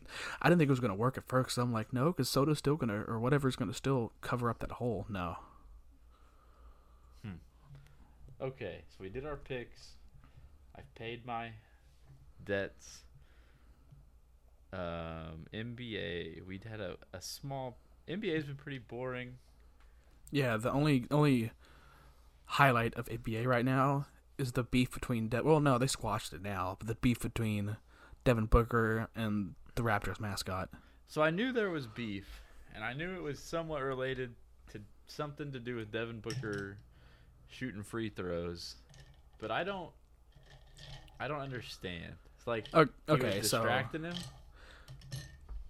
I didn't think it was gonna work at first. 'cause I'm like, no, because soda's still gonna or whatever's gonna still cover up that hole. No, hmm. Okay, so we did our picks. I've paid my debts. Um, NBA, we had a, a small. NBA's been pretty boring. yeah. The only only highlight of NBA right now is the beef between. De- well, no, they squashed it now. But the beef between Devin Booker and the Raptors mascot. So I knew there was beef, and I knew it was somewhat related to something to do with Devin Booker shooting free throws, but I don't. I don't understand. It's like O- he okay, was so distracting him.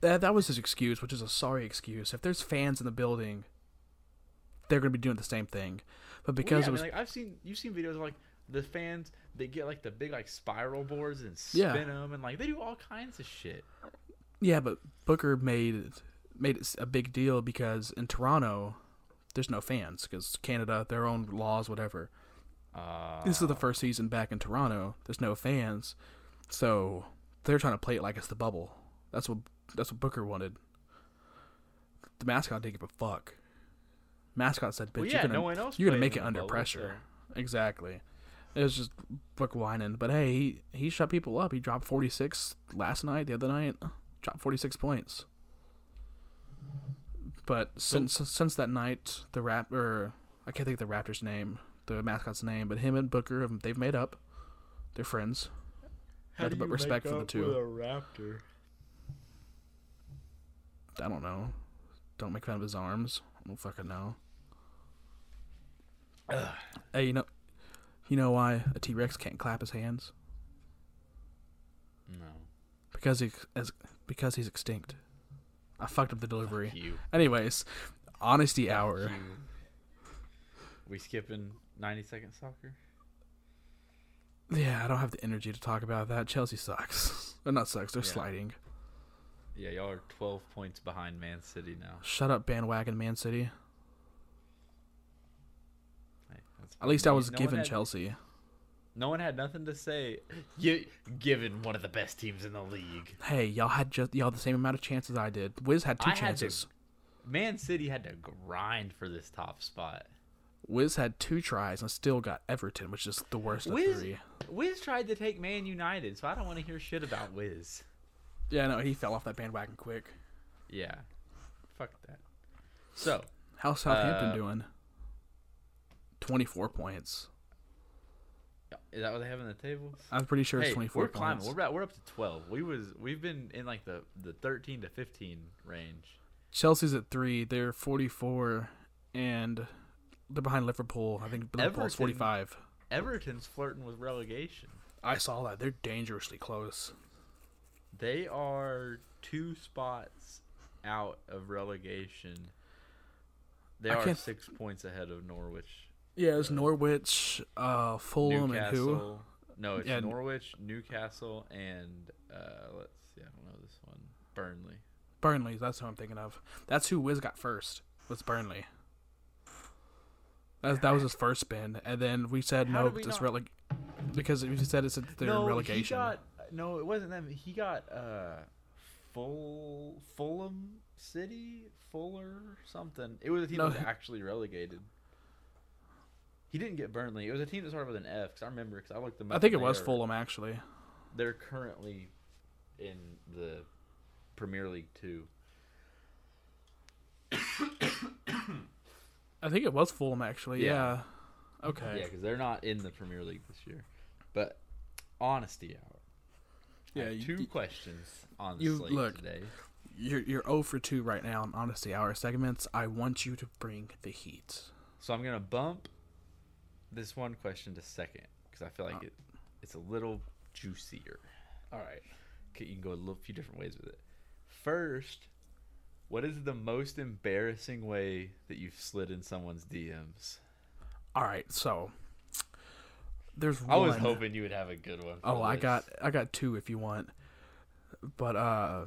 That that was his excuse, which is a sorry excuse. If there's fans in the building, they're gonna be doing the same thing. But Well, because yeah, it was I mean, like I've seen you've seen videos of like the fans they get like the big like spiral boards and Yeah. spin them and like they do all kinds of shit. yeah, but Booker made made it a big deal because in Toronto, there's no fans because Canada, their own laws, whatever. Uh, This is the first season back in Toronto. There's no fans, so they're trying to play it like it's the bubble. That's what that's what Booker wanted. The mascot didn't give a fuck. Mascot said, "Bitch, well, you're gonna no one else. you're gonna make it under pressure." so- Exactly. It was just book whining. But hey, he, he shut people up. He dropped 46 last night, the other night. Dropped 46 points. But since since that night, the rap or I can't think of the Raptors' name, the mascot's name, but him and Booker, they've made up. They're friends. How Nothing do but respect make for the two. with a raptor. I don't know. Don't make fun of his arms. I don't fucking know. Hey, you know, you know why a T Rex can't clap his hands? No. Because he as because he's extinct. I fucked up the delivery. Fuck you. Anyways, honesty Fuck hour. you. We skipping ninety second soccer. Yeah, I don't have the energy to talk about that. Chelsea sucks. They're not sucks. They're Yeah. sliding. Yeah, y'all are twelve points behind Man City now. Shut up, bandwagon Man City. Hey, At least I was No given had- Chelsea. No one had nothing to say. You given one of the best teams in the league. Hey, y'all had just y'all the same amount of chances I did. Wiz had two I had to- chances. Man City had to grind for this top spot. Wiz had two tries and still got Everton, which is the worst of three. Wiz tried to take Man United, so I don't want to hear shit about Wiz. Yeah, no, he fell off that bandwagon quick. Yeah, fuck that. So How's Southampton Uh, doing? Twenty-four points. is that what they have in the table? I'm pretty sure it's twenty-four we're climbing. points. We're about, we're up to twelve. We was we've been in like the the thirteen to fifteen range. Chelsea's at three. They're forty-four, and they're behind Liverpool. I think Liverpool's Everton- forty-five. Everton's flirting with relegation. I saw that. They're dangerously close. They are two spots out of relegation. They I are can't- six points ahead of Norwich. Yeah, it's Norwich, uh, Fulham, and who? No, it's Yeah, Norwich, Newcastle, and uh, let's see. I don't know this one. Burnley. Burnley. That's who I'm thinking of. That's who Wiz got first. Was Burnley. That, that was his first spin, and then we said How no. This not- releg because we said it's their no, relegation. he got. No, it wasn't them. He got uh, full Fulham City, Fuller, something. It was a team No, that was actually relegated. He didn't get Burnley. It was a team that started with an F. Cause I remember because I looked them up. I think it was are- Fulham actually. They're currently in the Premier League two. I think it was Fulham actually. Yeah. Yeah. Okay. Yeah, because they're not in the Premier League this year. But honesty hour. Yeah, I have you- two you- questions on the you- slate look. today. You're you're 0 for 2 right now on honesty hour segments. I want you to bring the heat. So I'm gonna bump this one question to second because I feel like Oh. it it's a little juicier. All right. Okay, you can go a little few different ways with it. First, What is the most embarrassing way that you've slid in someone's DMs? All right, so there's one. I was hoping you would have a good one. Oh, I got I got two if you want. But uh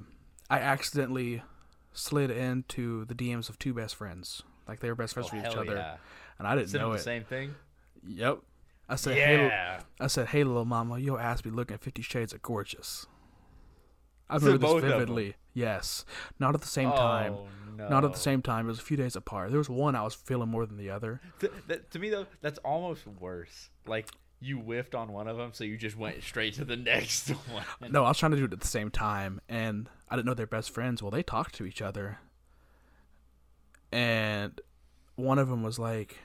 I accidentally slid into the DMs of two best friends. Like they were best friends Oh, with each other. yeah. And I didn't Send know it. the same thing. Yep. I said, hey. I said, hey, little mama, your ass be looking Fifty Shades of Gorgeous. I To remember this vividly. Yes. Not at the same time. Oh, no. Not at the same time. It was a few days apart. There was one I was feeling more than the other. Th- that, to me though, that's almost worse. Like you whiffed on one of them, so you just went straight to the next one. No, I was trying to do it at the same time, and I didn't know they're best friends. Well, they talked to each other, and one of them was like,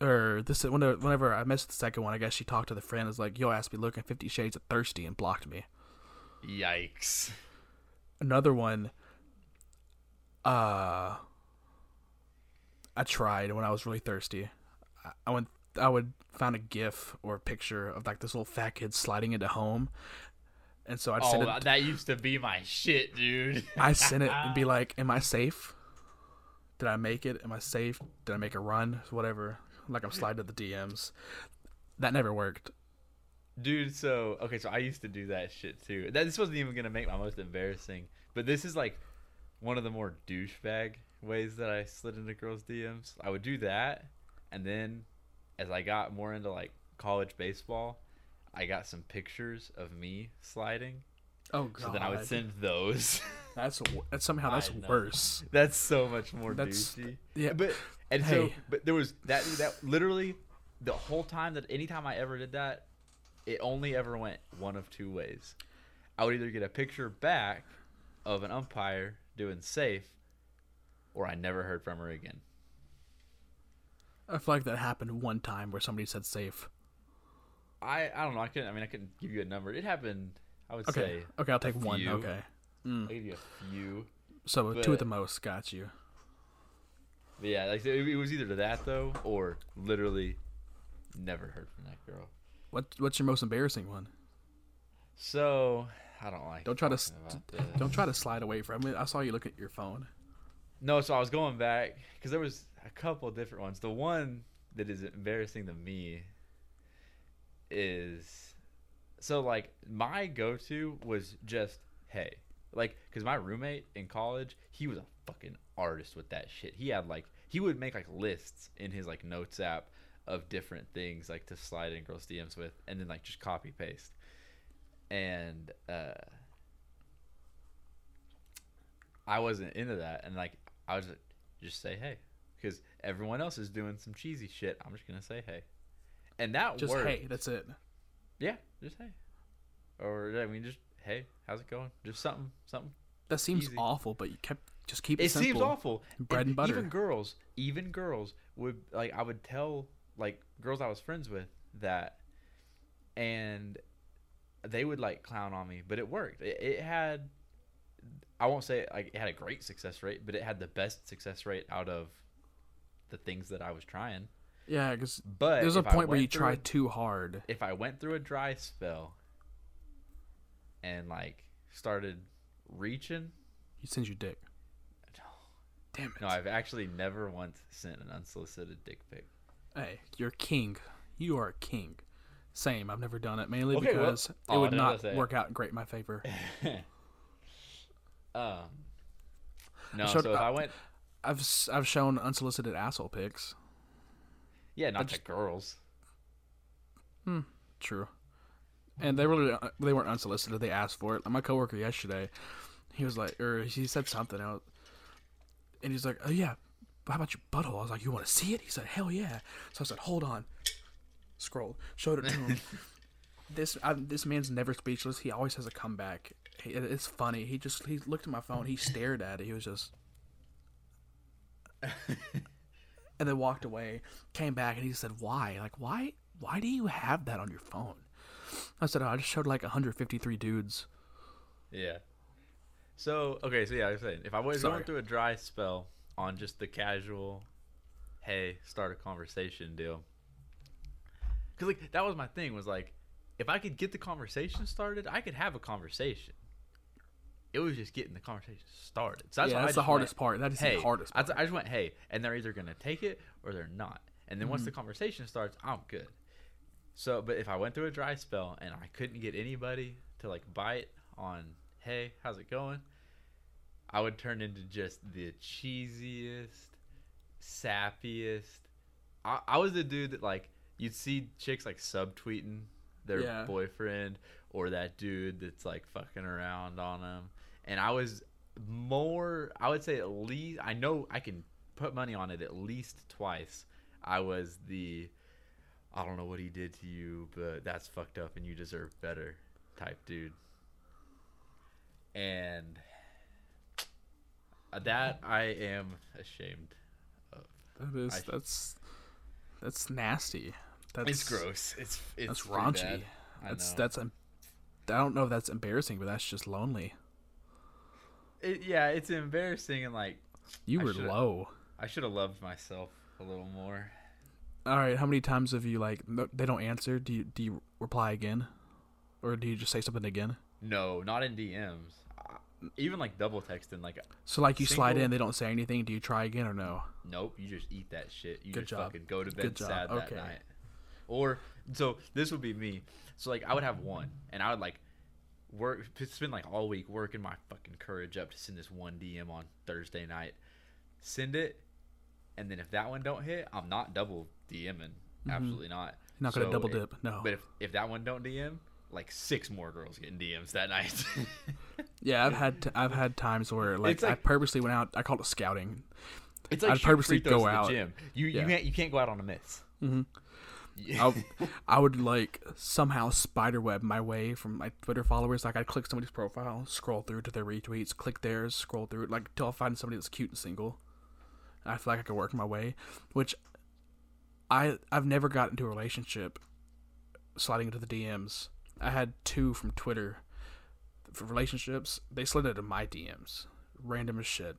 or this whenever, whenever I missed the second one, I guess she talked to the friend. Is like, yo, ass be looking Fifty Shades of Thirsty, and blocked me. Yikes. Another one, uh, I tried when I was really thirsty. I went, I would find a GIF or a picture of like this little fat kid sliding into home, and so I'd send Oh, it. that used to be my shit, dude. I send it and be like, "Am I safe? Did I make it? Am I safe? Did I make a run? Whatever." Like I'm sliding to the DMs. That never worked. Dude, so okay, so I used to do that shit too. That this wasn't even gonna make my most embarrassing, but this is like one of the more douchebag ways that I slid into girls' DMs. I would do that, and then as I got more into like college baseball, I got some pictures of me sliding. Oh god. So then I would send those. That's that's somehow that's worse. That's so much more That's- douchey. Yeah, But and so but there was that that literally the whole time that anytime I ever did that, it only ever went one of two ways. I would either get a picture back of an umpire doing safe, or I never heard from her again. I feel like that happened one time where somebody said safe. I I don't know. I couldn't. I mean, I couldn't give you a number. It happened. I would Okay. say Okay, I'll take one. few. Okay. Mm. I'll give you a few. So two at the most. Got you. Yeah, like it, it was either that though, or literally never heard from that girl. What What's your most embarrassing one? So I don't like. Don't try to. Don't try to slide away from it. I saw you look at your phone. No, so I was going back because there was a couple different ones. The one that is embarrassing to me is so like my go-to was just hey, like because my roommate in college he was a fucking artist with that shit. He had like he would make like lists in his like notes app of different things like to slide in girls DMs with, and then like just copy paste. And uh, I wasn't into that, and like I was just say hey, because everyone else is doing some cheesy shit. I'm just gonna say hey, and that Just worked. hey, that's it. Yeah, just hey, or I mean just hey, how's it going? Just something, something. That seems Easy. awful, but you kept just keep it, It simple. seems awful. Bread and butter. Even girls, even girls would like. I would tell like girls I was friends with that, and they would like clown on me, but it worked. It, it had. I won't say like it had a great success rate, but it had the best success rate out of the things that I was trying. Yeah, because But there's a point where you try a- too hard. if I went through a dry spell and like started reaching, He sends you dick. Damn it. no, I've actually never once sent an unsolicited dick pic. Hey, you're king. You are a king. Same. I've never done it mainly Okay, well- because Oh, it would didn't not work out great in my favor. um, no, showed- so if uh, I went, I've I've shown unsolicited asshole pics. yeah, not just- to girls. Hmm. True. And they really uh, they weren't unsolicited. They asked for it. Like my coworker yesterday, he was like, or he said something out, and he's like, "Oh yeah, how about your butthole?" I was like, "You want to see it?" He said, "Hell yeah!" So I said, "Hold on." Scrolled, showed it to him. this I, this man's never speechless. He always has a comeback. He, it's funny. He just he looked at my phone. He stared at it. He was just. And then walked away. Came back and he said, "Why? Like why? Why do you have that on your phone?" I said, oh, "I just showed like 153 dudes." Yeah. So okay, so yeah, I was saying if I was Sorry. going through a dry spell on just the casual, hey, start a conversation deal. Cause like that was my thing was like, if I could get the conversation started, I could have a conversation. It was just getting the conversation started. So that's yeah, that's the hardest went, part. That is hey, the hardest I, part. I just went, hey, and they're either gonna take it or they're not. And then once Mm-hmm. the conversation starts, I'm good. So, but if I went through a dry spell and I couldn't get anybody to like bite on, hey, how's it going? I would turn into just the cheesiest, sappiest. I, I was the dude that like you'd see chicks like subtweeting their Yeah. boyfriend or that dude that's like fucking around on them, and I was more. I would say at least I know I can put money on it at least twice. I was the I don't know what he did to you, but that's fucked up and you deserve better type dude. And that I am ashamed of. that is I- that's that's nasty. That's It's gross. It's it's That's raunchy. That's know. that's I don't know if that's embarrassing, but that's just lonely. It, yeah, it's embarrassing and like You were shoulda- low. I should have loved myself a little more. All right, how many times have you like they don't answer? Do you do you reply again, or do you just say something again? No, not in DMs. Even like double texting, like So like you slide in, they don't say anything. Do you try again or no? Nope, you just eat that shit. You Good just job. fucking go to bed sad that Okay. night. Or so this would be me. So like I would have one, and I would like work it's been like all week working my fucking courage up to send this one DM on Thursday night. Send it, and then if that one don't hit, I'm not double DMing. Absolutely not. You're not gonna double it- dip. No. But if if that one don't DM, like six more girls getting DMs that night. yeah, I've had t- I've had times where like, It's I purposely went out. I called it scouting. It's like I'd purposely go at the out. gym. You Yeah. you can't you can't go out on a miss. Mhm. I, I would like somehow spiderweb my way from my Twitter followers. Like I'd click somebody's profile, scroll through to their retweets, click theirs, scroll through like till I find somebody that's cute and single. I feel like I could work my way, which I I've never got into a relationship sliding into the DMs. I had two from Twitter for relationships. They slid into my DMs, random as shit.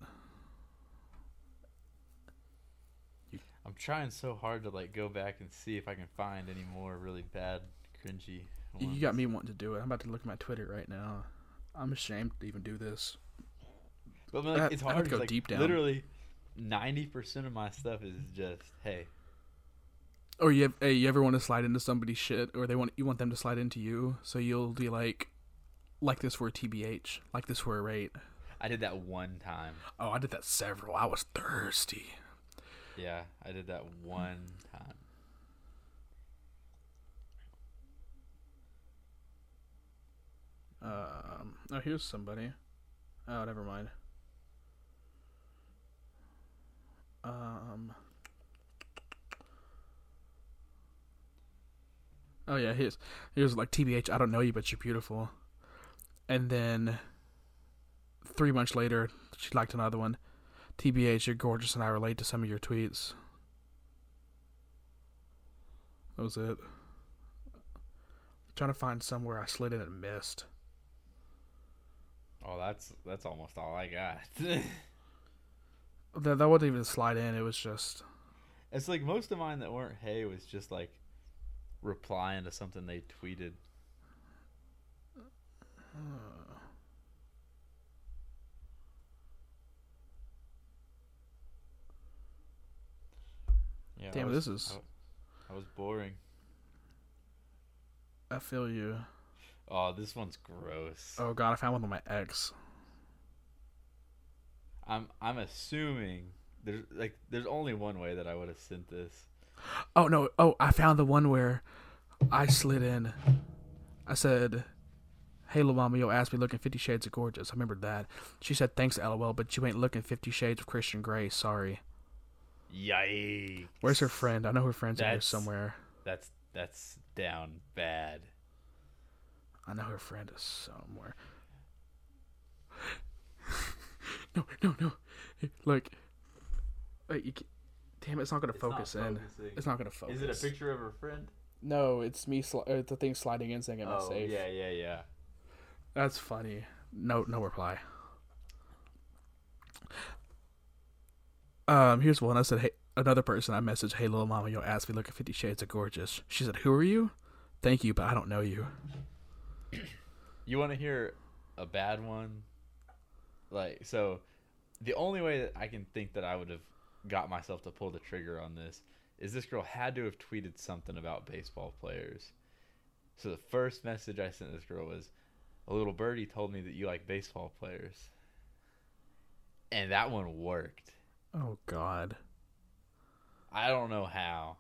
I'm trying so hard to like go back and see if I can find any more really bad, cringy. You got me wanting to do it. I'm about to look at my Twitter right now. I'm ashamed to even do this. But I mean, like, I- it's I have hard to go like, deep down. Literally, ninety percent of my stuff is just hey. Or you, hey, you ever want to slide into somebody's shit, or they want you want them to slide into you, so you'll be like, like this for a TBH, like this for a rate. I did that one time. Oh, I did that several. I was thirsty. Yeah, I did that one time. Um, oh, here's somebody. Oh, never mind. Um. Oh yeah, here's here's like TBH. I don't know you, but you're beautiful. And then three months later, she liked another one. TBH, you're gorgeous, and I relate to some of your tweets. That was it. trying to find somewhere I slid in and missed. Oh, that's that's almost all I got. That that wasn't even a slide in. It was just it's like most of mine that weren't hey was just like replying to something they tweeted. Uh, Yeah, Damn, was- this is- I, I was boring. I feel you. Oh, this one's gross. Oh god, I found one with my ex. I'm I'm assuming there's like there's only one way that I would have sent this. Oh no! Oh, I found the one where I slid in. I said, "Hey, little mama, yo, asked me looking Fifty Shades of Gorgeous." I remembered that. She said, "Thanks, lol, but you ain't looking Fifty Shades of Christian Grey. Sorry. Yikes! Where's her friend? I know her friend's in here That's- somewhere. That's that's down bad. I know her friend is somewhere. no, no, no! Look, wait, you. Can, damn, it's not gonna focus in. It's not gonna focus. Is it a picture of her friend? No, it's me. Sli- uh, the thing sliding in saying I'm Oh safe. yeah, yeah, yeah. That's funny. No, no reply. Um, here's one. I said, hey, another person I messaged, hey, little mama, yo, asked me look at Fifty Shades of Gorgeous. She said, who are you? Thank you, but I don't know you. You want to hear a bad one? like so the only way that I can think that I would have got myself to pull the trigger on this is this girl had to have tweeted something about baseball players. So the first message I sent this girl was a little birdie told me that you like baseball players. And that one worked. Oh God. I don't know how.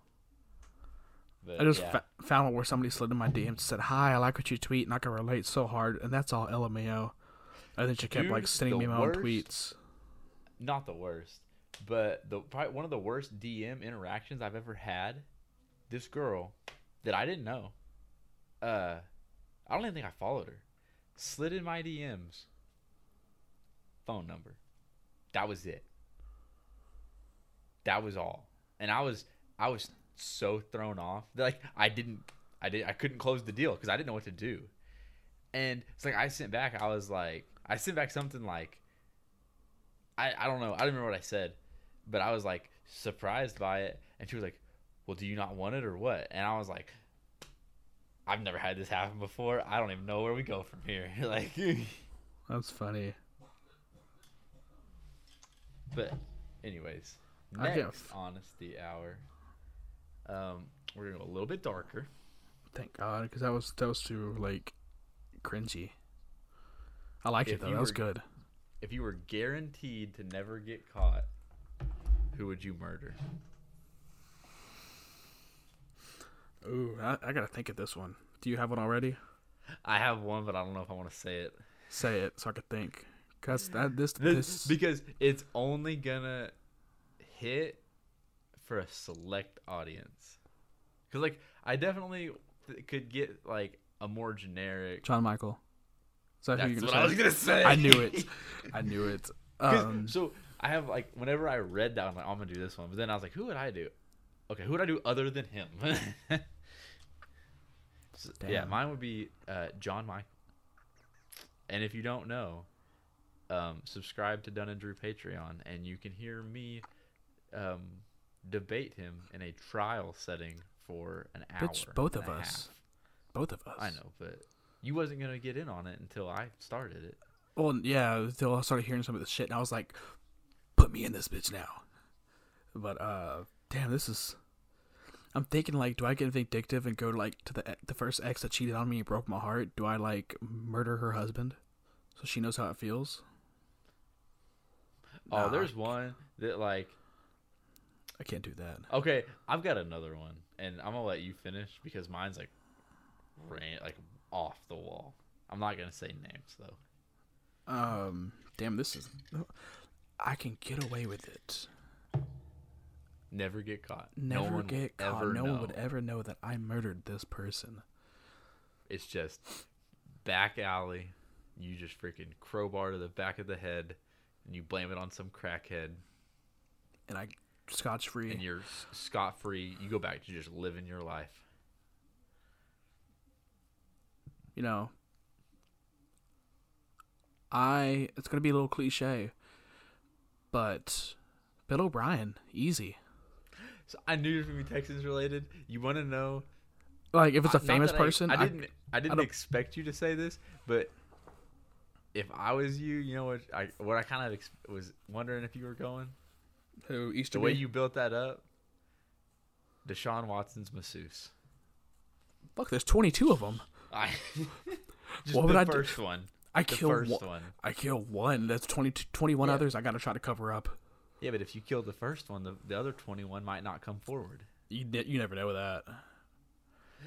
I just yeah. fa- found where somebody slid in my DMs and said, "Hi, I like what you tweet, and I can relate so hard," and that's all LMAO. And then she kept like sending me my worst- own tweets. not the worst, but the probably one of the worst DM interactions I've ever had. This girl that I didn't know, uh, I don't even think I followed her, slid in my DMs. Phone number, that was it. That was all, and I was I was so thrown off like I didn't I did I couldn't close the deal because I didn't know what to do, and it's like I sent back I was like I sent back something like. I, I don't know. I don't remember what I said, but I was like surprised by it. And she was like, Well, do you not want it or what? And I was like, I've never had this happen before. I don't even know where we go from here. like, That's funny. but, anyways, next honesty hour. Um, we're gonna go a little bit darker. Thank God, because that was that was too like cringy. I liked If it though. That was good. If you were guaranteed to never get caught, who would you murder? Ooh, I, I gotta think of this one. Do you have one already? I have one, but I don't know if I want to say it. Say it so I could think. Cause that this This, this because it's only gonna hit for a select audience. Cause like I definitely th- could get like a more generic. John Michael. So That's what gonna I was gonna say. I knew it. I knew it. Um, so I have like whenever I read that, I'm like, I'm gonna do this one. But then I was like, who would I do? Okay, who would I do other than him? So, yeah, mine would be uh, John Michael. And if you don't know, um, subscribe to Dunn and Drew Patreon, and you can hear me um, debate him in a trial setting for an hour. Bitch, both of us. half. both of us. I know, but you wasn't gonna get in on it until I started it. Well, yeah, until I started hearing some of this shit, and I was like, "Put me in this bitch now." But uh, damn, this is. I'm thinking like, do I get vindictive and go like to the the first ex that cheated on me and broke my heart? Do I like murder her husband, so she knows how it feels? Oh, Nah, there's one that like I can't do that. okay, I've got another one, and I'm gonna let you finish because mine's like ran like off the wall. I'm not gonna say names though. Um, damn, this is. I can get away with it. Never get caught. Never no get caught. Ever no know. one would ever know that I murdered this person. It's just back alley. You just freaking crowbar to the back of the head, and you blame it on some crackhead, And I scotch free. and you're scot free. You go back to just living your life. you know, I it's gonna be a little cliche, but Bill O'Brien, easy. So I knew it was gonna be Texans related. You want to know? Like if it's a famous person, I, I, didn't. I, didn't don't- expect you to say this, but if I was you, you know what? I what I kind of ex- was wondering if you were going who Easter the way you built that up. Deshaun Watson's masseuse. fuck. There's 22 of them. I just What the would I do? first one. I The kill first one. one. I kill one. That's 22, 21 Yeah. others. I gotta try to cover up. Yeah, but if you kill the first one, the, the other twenty one might not come forward. You ne- you never know that.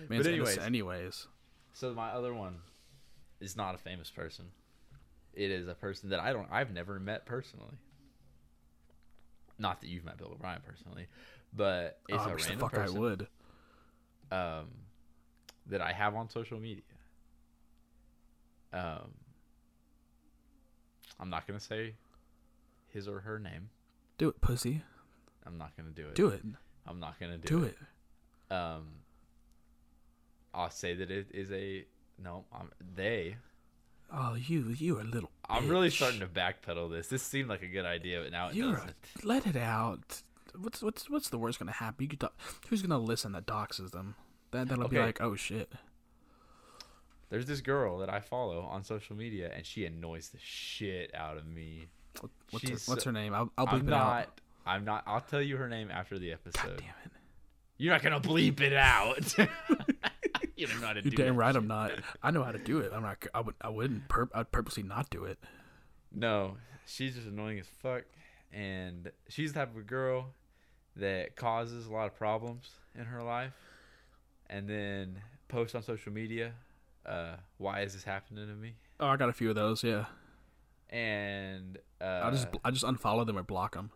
But anyways. anyways. So my other one is not a famous person. It is a person that I don't I've never met personally. Not that you've met Bill O'Brien personally, but it's oh, I a random fuck I person would. um, that I have on social media. Um, I'm not gonna say his or her name. Do it, pussy. I'm not gonna do it. Do it. I'm not gonna do, it. Do it. it. Um, I'll say that it is a no. I'm, they. Oh, you you are a little. I'm really starting to backpedal this. This seemed like a good idea, but now it You're doesn't. a, let it out. What's what's what's the worst gonna happen? You could talk, who's gonna listen that doxes them? That that'll be like, oh shit. there's this girl that I follow on social media, and she annoys the shit out of me. What's her, what's her name? I'll, I'll bleep I'm it not. out. I'm not. I'll tell you her name after the episode. God damn it! You're not gonna bleep it out. you don't know how to You're do damn that right. I'm not. I know how to do it. I'm not. I would. I wouldn't. Pur- I'd purposely not do it. No, she's just annoying as fuck, and she's the type of girl that causes a lot of problems in her life, and then posts on social media, uh, "Why is this happening to me?" Oh, I got a few of those. Yeah. And uh, I just. I just unfollow them or block them.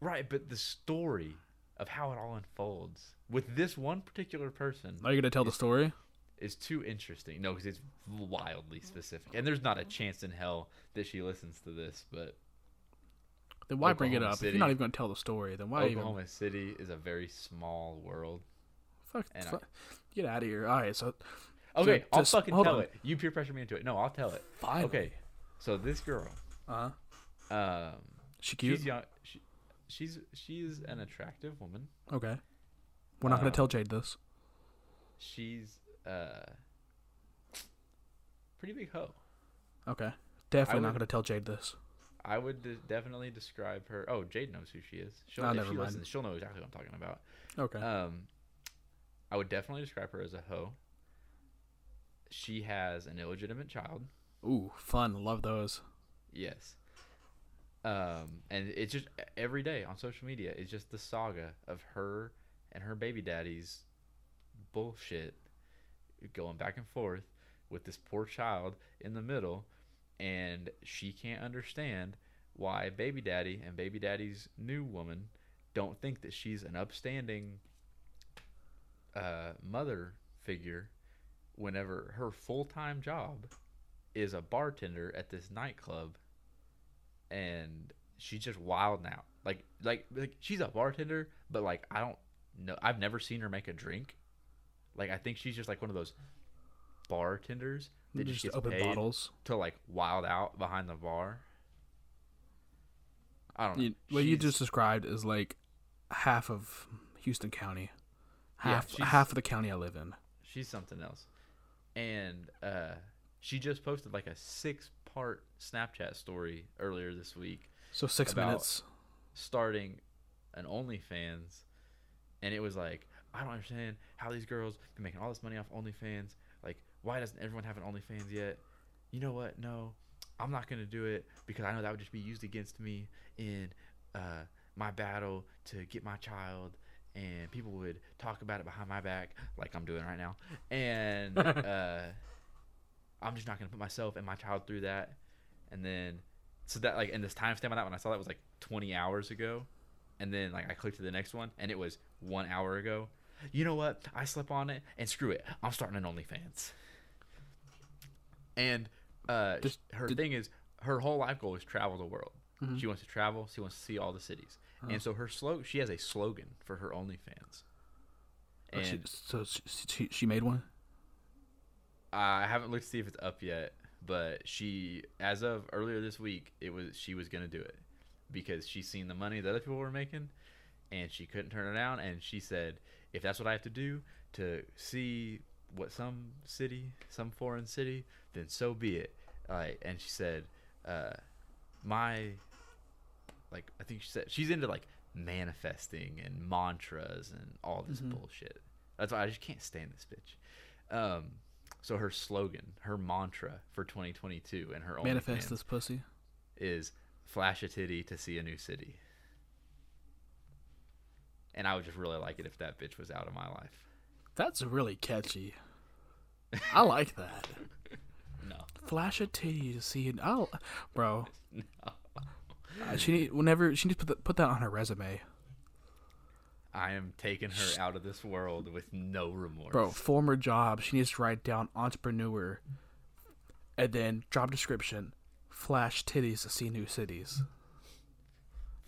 right, but the story of how it all unfolds with this one particular person Are you gonna tell the story? is too interesting. No, because it's wildly specific, and there's not a chance in hell that she listens to this. But Then why bring it Oklahoma up? If you're not even gonna tell the story, then why even? Oklahoma City is a very small world. Fuck. and I- Get out of here. All right. So Okay, Ju- I'll just- fucking tell on. it. You peer pressure me into it. No, I'll tell it. fine. Okay, so this girl, uh-huh. um, She cute. she's young. She, she's she's an attractive woman. Okay. We're not gonna Um, tell Jade this. She's uh, pretty big hoe. Okay. Definitely not gonna tell Jade this. I would de- definitely describe her. Oh, Jade knows who she is. She'll, if never she mind. listens, she'll know exactly what I'm talking about. Okay. Um, I would definitely describe her as a hoe. She has an illegitimate child. Ooh, fun. Love those. Yes. Um, and it's just every day on social media. It's just the saga of her and her baby daddy's bullshit going back and forth with this poor child in the middle, and she can't understand why baby daddy and baby daddy's new woman don't think that she's an upstanding uh, mother figure whenever her full-time job is a bartender at this nightclub and she's just wild now like like like she's a bartender but like i don't know i've never seen her make a drink like i think she's just like one of those bartenders that just, Just open bottles. to like wild out behind the bar i don't know You, what you just described is like half of Houston County. Half she's- half of the county I live in. she's something else and uh she just posted like a six part snapchat story earlier this week So six minutes. starting an OnlyFans, and it was like, I don't understand how these girls been making all this money off OnlyFans. Like, why doesn't everyone have an OnlyFans yet? You know what? No, I'm not gonna do it because I know that would just be used against me in uh, my battle to get my child, and people would talk about it behind my back, like I'm doing right now, and uh, I'm just not gonna put myself and my child through that. And then so that like and this timestamp on that when I saw that was like 20 hours ago, and then like I clicked to the next one and it was one hour ago. You know what? I slept on it and screw it. I'm starting an OnlyFans. And uh, Just- her did- thing is her whole life goal is travel the world. Mhm. She wants to travel. She wants to see all the cities. Huh. And so her slogan, she has a slogan for her OnlyFans. Oh, she, And so she she made one. I haven't looked to see if it's up yet, but she, as of earlier this week, it was she was gonna do it because she's seen the money that other people were making, and she couldn't turn it down. And she said, if that's what I have to do to see what some city, some foreign city, then so be it. Like, and she said, uh, my, like, I think she said she's into like manifesting and mantras and all this Mhm. bullshit. That's why I just can't stand this bitch. Um, so her slogan, her mantra for 2022 and her Manifest this pussy. is flash a titty to see a new city. And I would just really like it if that bitch was out of my life. That's really catchy. I like that. No. Flash a titty to see it. I'll, bro. No. uh, She need, whenever she needs to put that, put that on her resume, I am taking her out of this world with no remorse. bro. Former job. She needs to write down entrepreneur, and then job description. Flash titties to see new cities.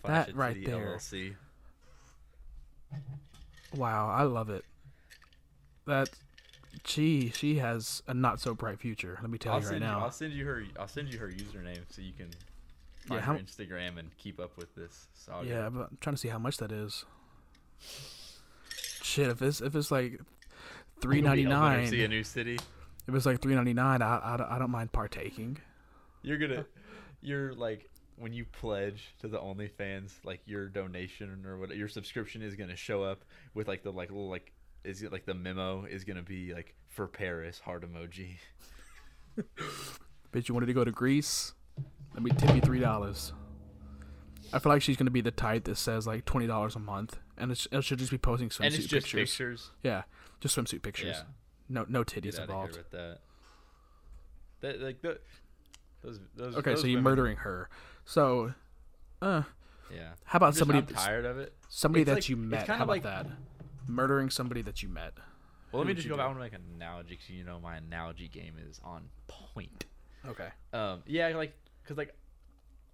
Flash that right there. LLC. Wow, I love it. That she she has a not so bright future. Let me tell I'll you right send you, now. I'll send you her. I'll send you her username so you can Yeah, find how- her Instagram and keep up with this saga. Yeah, but I'm trying to see how much that is. Shit, if it's if it's like three ninety See a new city. If it's like three ninety nine, I, I, I don't mind partaking. You're gonna, you're like when you pledge to the OnlyFans, like your donation or what your subscription is gonna show up with like the like little like is it like the memo is gonna be like for Paris heart emoji. Bitch, you wanted to go to Greece? Let me tip you three dollars. I feel like she's gonna be the type that says like twenty dollars a month, and it's, it should just be posting swimsuit and it's just pictures. pictures. Yeah, just swimsuit pictures. Yeah, No, no titties involved. with that. That like the, those those. Okay, those so you're women- murdering her. So, uh, Yeah. how about somebody I'm tired of it. somebody It's that like- you met? How about like- that? Murdering somebody that you met. Well, let me just go do? back. I want to make an analogy because you know my analogy game is on point. Okay. Um, yeah, like, cause like,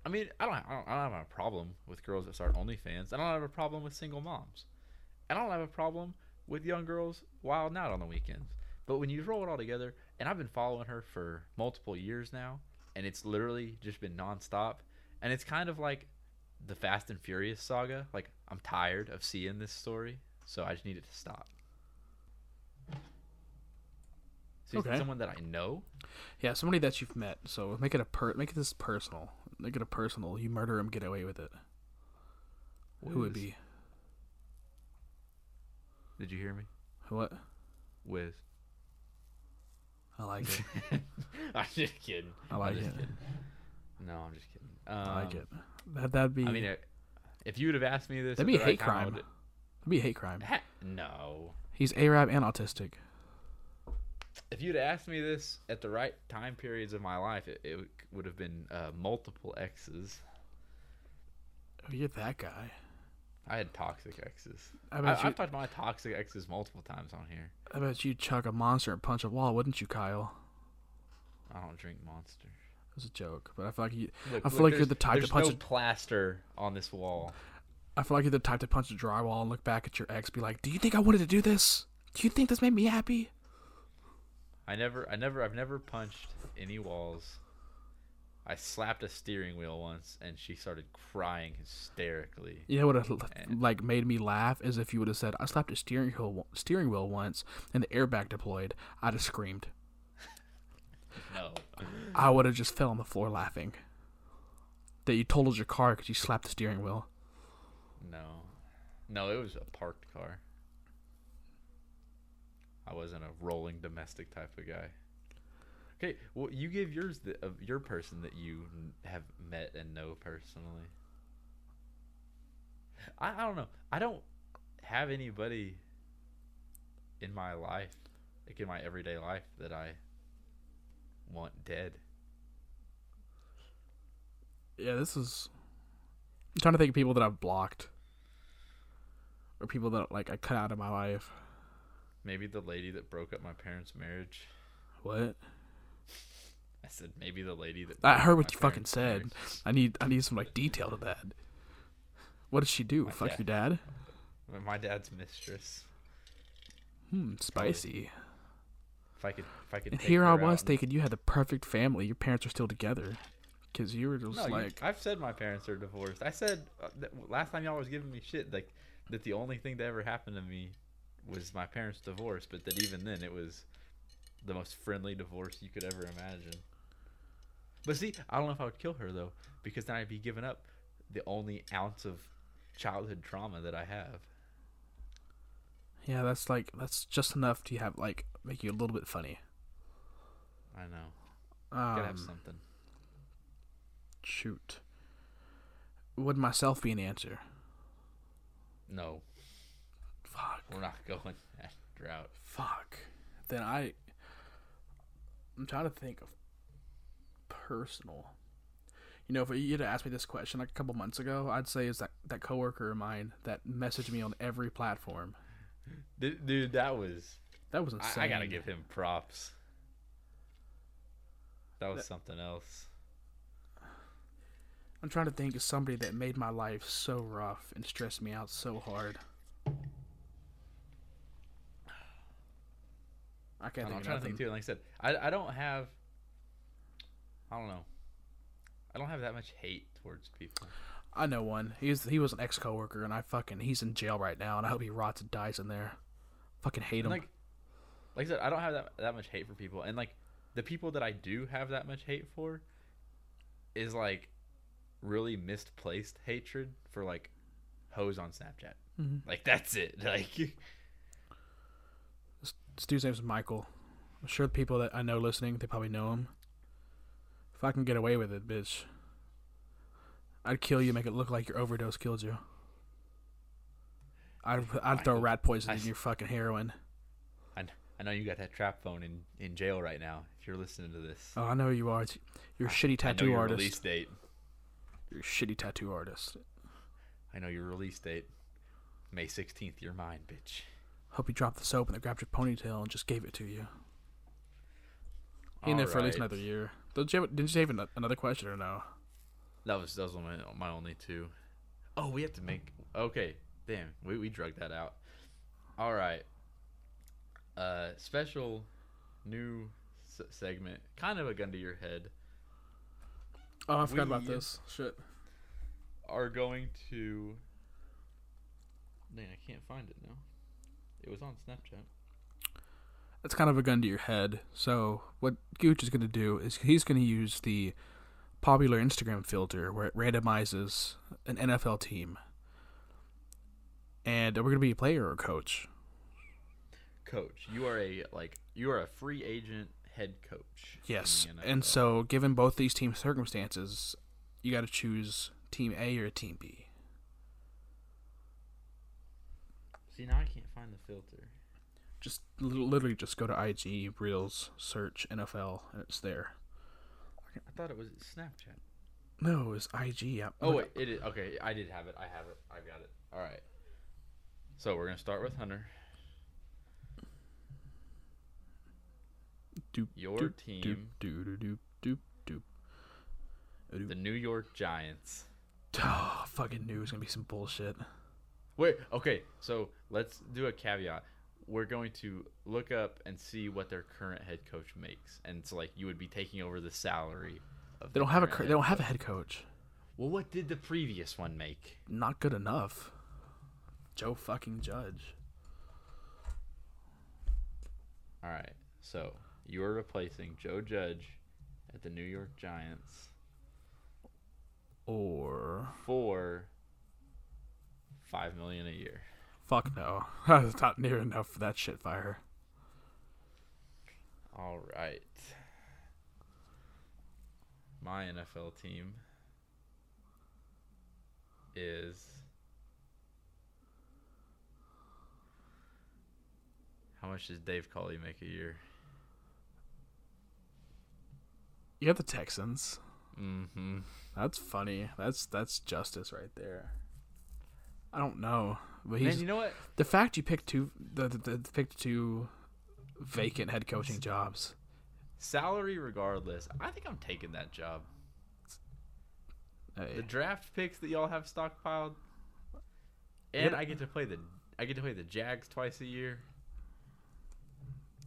I mean, I don't, I don't, I don't have a problem with girls that start OnlyFans. I don't have a problem with single moms. And I don't have a problem with young girls wilding out on the weekends. But when you roll it all together, and I've been following her for multiple years now, and it's literally just been nonstop, and it's kind of like the Fast and Furious saga. Like, I'm tired of seeing this story, so I just need it to stop. So Okay. someone that I know. Yeah, somebody that you've met. So make it a per make this personal. Make it a personal. You murder him, get away with it. Who would be? Did you hear me? What? Wiz. I like it. I'm just kidding. I like it. Kidding. No, I'm just kidding. Um, I like it. That that'd be I mean, uh, if you would have asked me this, that'd be a the right hate time, crime. would- That'd be a hate crime. Ha- no. He's Arab and autistic. If you'd asked me this at the right time periods of my life, it, it would have been uh, multiple exes. Oh, you're that guy. I had toxic exes. I I, bet you. I've talked about my toxic exes multiple times on here. I bet you'd chuck a monster and punch a wall, wouldn't you, Kyle? I don't drink monsters. It was a joke, but I feel like you. Look, I feel look, like you're the type to there's punch no a- plaster on this wall. I feel like you're the type to punch a drywall and look back at your ex, be like, "Do you think I wanted to do this? Do you think this made me happy?" I never, I never, I've never punched any walls. I slapped a steering wheel once, and she started crying hysterically. You know what? It, eh. And- like made me laugh is if you would have said, "I slapped a steering wheel steering wheel once and the airbag deployed." I'd have screamed. No, I would have just fell on the floor laughing. That you totaled your car because you slapped the steering wheel. no, no. It was a parked car. I wasn't a rolling domestic type of guy. Okay, well, you give yours the of your person that you have met and know personally. I, I don't know. I don't have anybody in my life, like in my everyday life, that I want dead. Yeah, this is. I'm trying to think of people that I've blocked, or people that like I cut out of my life. Maybe the lady that broke up my parents' marriage. What? I said maybe the lady that. I heard what you fucking said. marriage. I need I need some like detail to that. What did she do? My Fuck dad. your dad? My dad's mistress. Hmm, spicy. If I could, if I could. And here I was thinking you had the perfect family. Your parents are still together. Because you were just No, you- like, I've said my parents are divorced. I said uh, last time y'all was giving me shit like that. The only thing that ever happened to me was my parents' divorce, but that even then it was the most friendly divorce you could ever imagine. But see, I don't know if I would kill her though, because then I'd be giving up the only ounce of childhood trauma that I have. yeah, that's like that's just enough to have like make you a little bit funny. I know. Gotta have Um, something. shoot. Would myself be an answer? No, Fuck. we're not going that route. Fuck. Then I. I'm trying to think of personal. You know, if you had asked me this question like a couple months ago, I'd say is that that coworker of mine that messaged me on every platform. Dude, dude that was. That was insane. I, I gotta give him props. That was That- something else. I'm trying to think of somebody that made my life so rough and stressed me out so hard. I can't I don't know, I'm trying to think too. Like I said, I I don't have. I don't know. I don't have that much hate towards people. I know one. He's he was an ex coworker, and I fucking he's in jail right now, and I hope he rots and dies in there. Fucking hate him. Like, like I said, I don't have that that much hate for people, and like the people that I do have that much hate for is like really misplaced hatred for like hoes on Snapchat. Mhm. Like that's it. Like This, dude's name's Michael. I'm sure the people that I know listening, they probably know him. If I can get away with it, bitch, I'd kill you, make it look like your overdose killed you. I'd I'd throw rat poison I in your fucking heroin. I know you got that trap phone in in jail right now. If you're listening to this, Oh, I know you are. It's- You're a shitty I know tattoo your artist. release date. You're a shitty tattoo artist. I know your release date. May 16th. You're mine, bitch. Hope you dropped the soap and they grabbed your ponytail and just gave it to you. In there for at least another year. Did you, have, did you have another question or no? That was that was my my only two. Oh, we have to make. Okay, damn, we we drug that out. All right. Uh, special new s- segment, kind of a gun to your head. Oh, I forgot about this. Shit. Are going to. Dang, I can't find it now. It was on Snapchat. That's kind of a gun to your head. So what Gooch is going to do is he's going to use the popular Instagram filter where it randomizes an NFL team, and we're going to be a player or a coach. Coach, you are a like you are a free agent head coach. Yes, and so given both these team circumstances, you got to choose team A or team B. see now I can't find the filter. Just literally just go to IG Reels, search NFL, and it's there. I thought it was Snapchat. No, it's IG. Yeah. Oh wait, it is okay. I did have it. I have it. I got it. All right. So we're gonna start with Hunter. Doop, Your doop, team, Doop, doop, doop, doop, doop. Doop. the New York Giants. Oh, fucking knew it was gonna be some bullshit. Wait. Okay. So let's do a caveat. We're going to look up and see what their current head coach makes, and so like you would be taking over the salary. Of They don't have a. They don't have a head coach. Well, what did the previous one make? Not good enough. Joe fucking Judge. All right. So you are replacing Joe Judge at the New York Giants Or for five million a year. fuck no. That's not near enough for that shit fire. All right. My NFL team is How much does Dave Culley make a year? You got the Texans. Mm-hmm. That's funny. That's that's justice right there. I don't know, but he's. Man, you know what? the fact you picked two the, the, the picked two vacant head coaching jobs. Salary regardless, I think I'm taking that job. Hey, The draft picks that y'all have stockpiled, and What- I get to play the I get to play the Jags twice a year.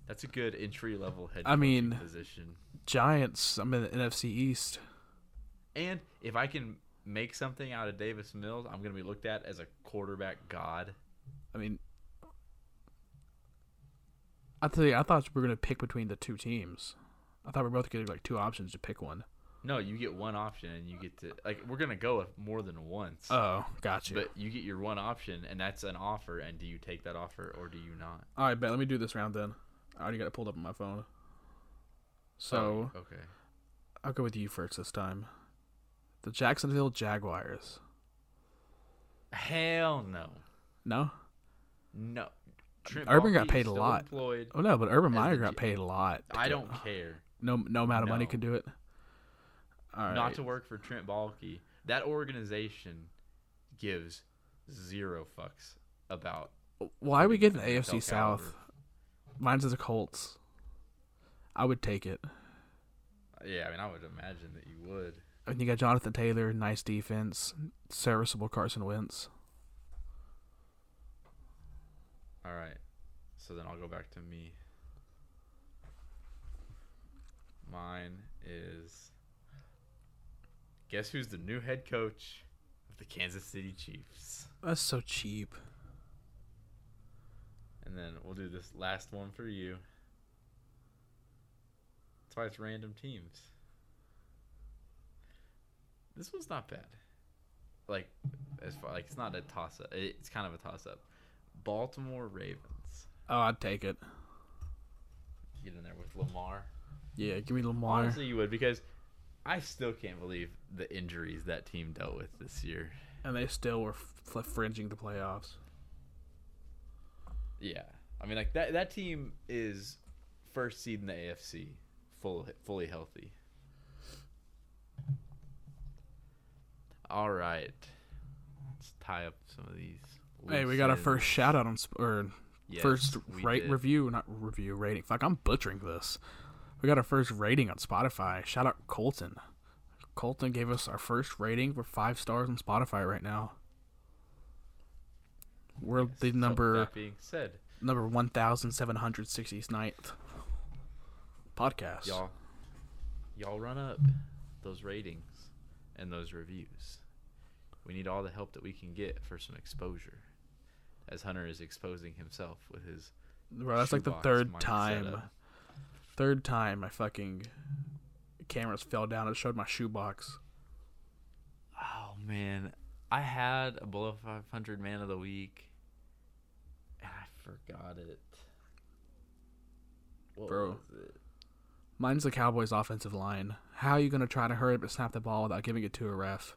That's a good entry level head. I coaching mean- position. Giants. I'm in the NFC East. And if I can make something out of Davis Mills, I'm going to be looked at as a quarterback god. I mean, I tell you, I thought we were gonna pick between the two teams. I thought we were both getting like two options to pick one. No, you get one option and you get to like we're going to go with more than once. Oh, gotcha. but you get your one option and that's an offer and do you take that offer or do you not? All right, bet. Let me do this round then. I already got it pulled up on my phone. So Oh, okay. I'll go with you first this time. The Jacksonville Jaguars. Hell no. No. No. Trent Urban got paid a lot. Employed. Oh no, but Urban Meyer got paid a lot. I don't care. No, no amount of money No. can do it. All right. Not to work for Trent Baalke. That organization gives zero fucks about. Why are we getting AFC South? caliber. Mine's the Colts. I would take it. Yeah, I mean, I would imagine that you would. And you got Jonathan Taylor, nice defense, serviceable Carson Wentz. All right. So then I'll go back to me. Mine is. Guess who's the new head coach of the Kansas City Chiefs? That's so cheap. And then we'll do this last one for you. That's why it's random teams. This one's not bad. Like, as far like it's not a toss up. It's kind of a toss up. Baltimore Ravens. Oh, I'd take it. Get in there with Lamar. Yeah, give me Lamar. Honestly, you would because I still can't believe the injuries that team dealt with this year. and they still were f- fringing the playoffs. Yeah, I mean, like that that team is first seed in the AFC, full fully healthy. All right, let's tie up some of these. Hey, we got our first shout out on sp- or Yes, first rate did. review, not review rating. Fuck, I'm butchering this. We got our first rating on Spotify. Shout out Colton. Colton gave us our first rating. We're five stars on Spotify right now. We're Yes, the so number That being said, number one thousand seven hundred sixty ninth podcast. y'all, y'all run up those ratings and those reviews. We need all the help that we can get for some exposure, as Hunter is exposing himself with his Bro, that's like the third time. setup. Third time my fucking cameras fell down and showed my shoebox. Oh man, I had a below 500 man of the week, and I forgot it. What Bro. was it? Mine's the Cowboys' offensive line. How are you gonna try to hurry up and snap the ball without giving it to a ref?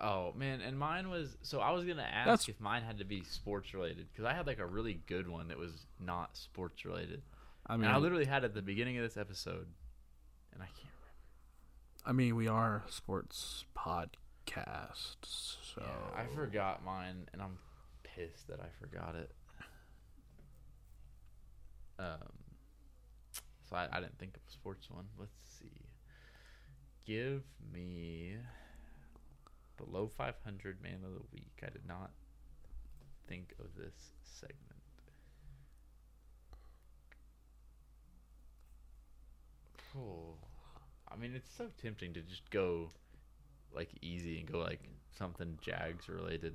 Oh man, and mine was so I was gonna ask That's- if mine had to be sports related because I had like a really good one that was not sports related, I mean, and I literally had it at the beginning of this episode, and I can't remember. I mean, we are a sports podcast, so Yeah, I forgot mine, and I'm pissed that I forgot it. Um, so I, I didn't think of a sports one. Let's see. Give me below 500 man of the week. I did not think of this segment. Oh, I mean, it's so tempting to just go like easy and go like something Jags related.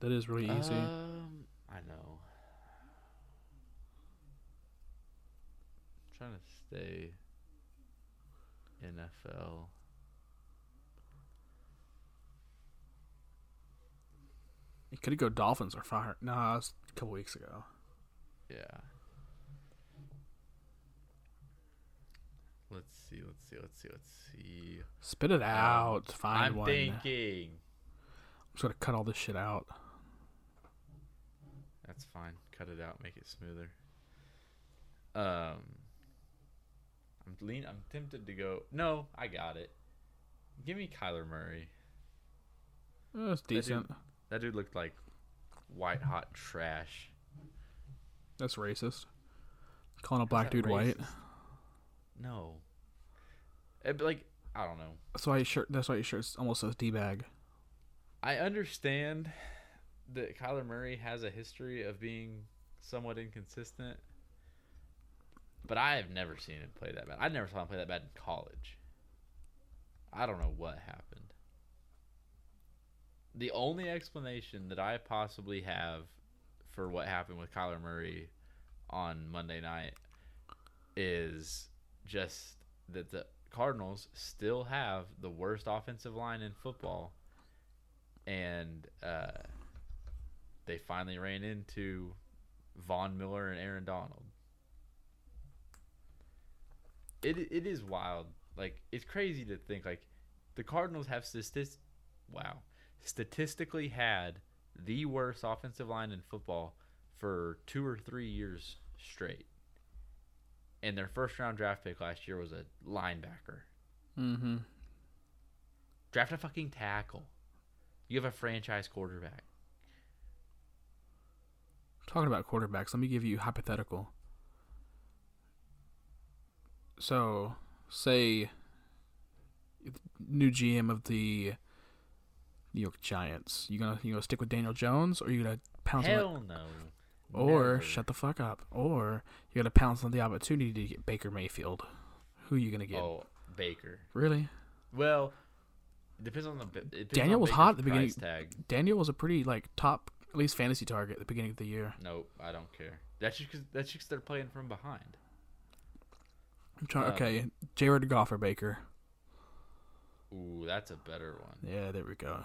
that is really easy. Um, I know. Trying to stay NFL. you could go Dolphins or Fire. No, that was a couple weeks ago. Yeah. Let's see. Let's see. Let's see. Let's see. Spit it out. Um, Find I'm one. thinking. I'm just gonna cut all this shit out. That's fine. Cut it out. Make it smoother. Um, I'm lean. I'm tempted to go. No, I got it. Give me Kyler Murray. That's decent. That dude looked like white hot trash. That's racist. Calling a black that dude white. No. But, like I don't know. That's why his shirt. That's why his shirt almost says d bag. I understand that Kyler Murray has a history of being somewhat inconsistent, but I have never seen him play that bad. I never saw him play that bad in college. I don't know what happened. The only explanation that I possibly have for what happened with Kyler Murray on Monday night is just that the Cardinals still have the worst offensive line in football and uh, they finally ran into Von Miller and Aaron Donald. It it is wild. Like it's crazy to think like the Cardinals have statist wow statistically had the worst offensive line in football for two or three years straight. And their first round draft pick last year was a linebacker. Mm-hmm. Draft a fucking tackle. You have a franchise quarterback. Talking about quarterbacks, let me give you a hypothetical. So, say new GM of the New York Giants. You gonna you gonna stick with Daniel Jones, or you gonna pounce on Hell no. or Never. shut the fuck up, or you gonna pounce on the opportunity to get Baker Mayfield? Who are you gonna get? Oh, Baker. Really? Well, it depends on the. depends Daniel on was Baker's hot at the beginning. Tag. Daniel was a pretty like top at least fantasy target at the beginning of the year. Nope, I don't care. That's just cause, that's just they're playing from behind. I'm trying. Um, okay, Jared Goff or Baker. Ooh, that's a better one. Yeah, there we go.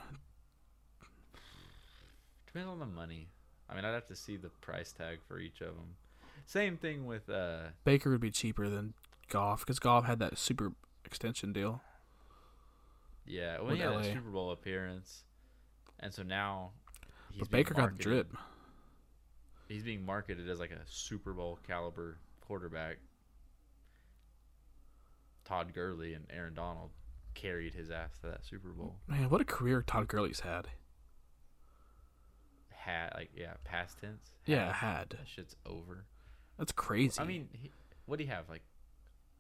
Depends on the money. I mean, I'd have to see the price tag for each of them. Same thing with uh Baker would be cheaper than Goff because Goff had that super extension deal. yeah, well, had a Super Bowl appearance, and so now. He's But Baker got the drip. He's being marketed as like a Super Bowl caliber quarterback. Todd Gurley and Aaron Donald carried his ass to that Super Bowl. Man, what a career Todd Gurley's had. Had like yeah, past tense. Yeah, Had. had. That shit's over. That's crazy. I mean, what do you have? Like,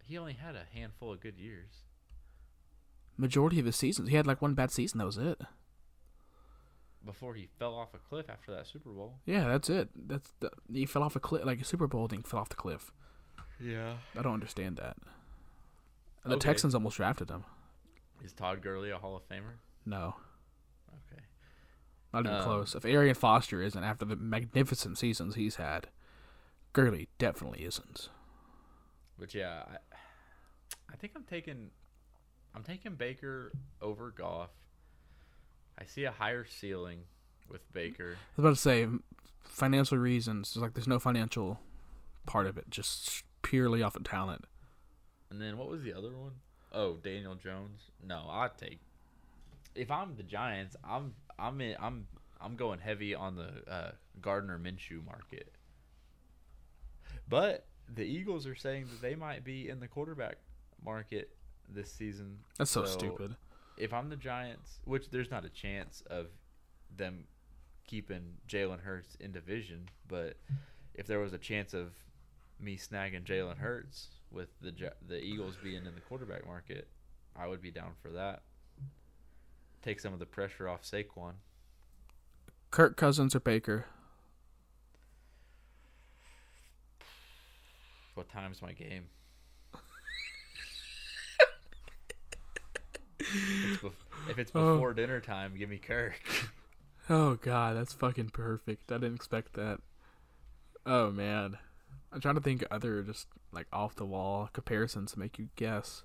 he only had a handful of good years. majority of his seasons, he had like one bad season. That was it. before he fell off a cliff after that Super Bowl. Yeah, that's it. That's the, he fell off a cliff, like a Super Bowl thing, fell off the cliff. Yeah. I don't understand that. And the Okay. Texans almost drafted him. Is Todd Gurley a Hall of Famer? No, Okay. not even Um, close. If Arian Foster isn't after the magnificent seasons he's had, Gurley definitely isn't. But yeah, I, I think I'm taking, I'm taking Baker over Goff. I see a higher ceiling with Baker. I was about to say, financial reasons. It's like there's no financial part of it, just purely off of talent. And then what was the other one? Oh, Daniel Jones. No, I'd take. If I'm the Giants, I'm I'm in, I'm I'm going heavy on the uh, Gardner Minshew market. But the Eagles are saying that they might be in the quarterback market this season. That's so, So- stupid. If I'm the Giants, which there's not a chance of them keeping Jalen Hurts in division, but if there was a chance of me snagging Jalen Hurts with the the Eagles being in the quarterback market, I would be down for that. Take some of the pressure off Saquon. Kirk Cousins or Baker? What time's my game? If it's bef- if it's Oh. before dinner time, give me Kirk. Oh god, that's fucking perfect. I didn't expect that. Oh man. I'm trying to think of other just like off the wall comparisons to make you guess.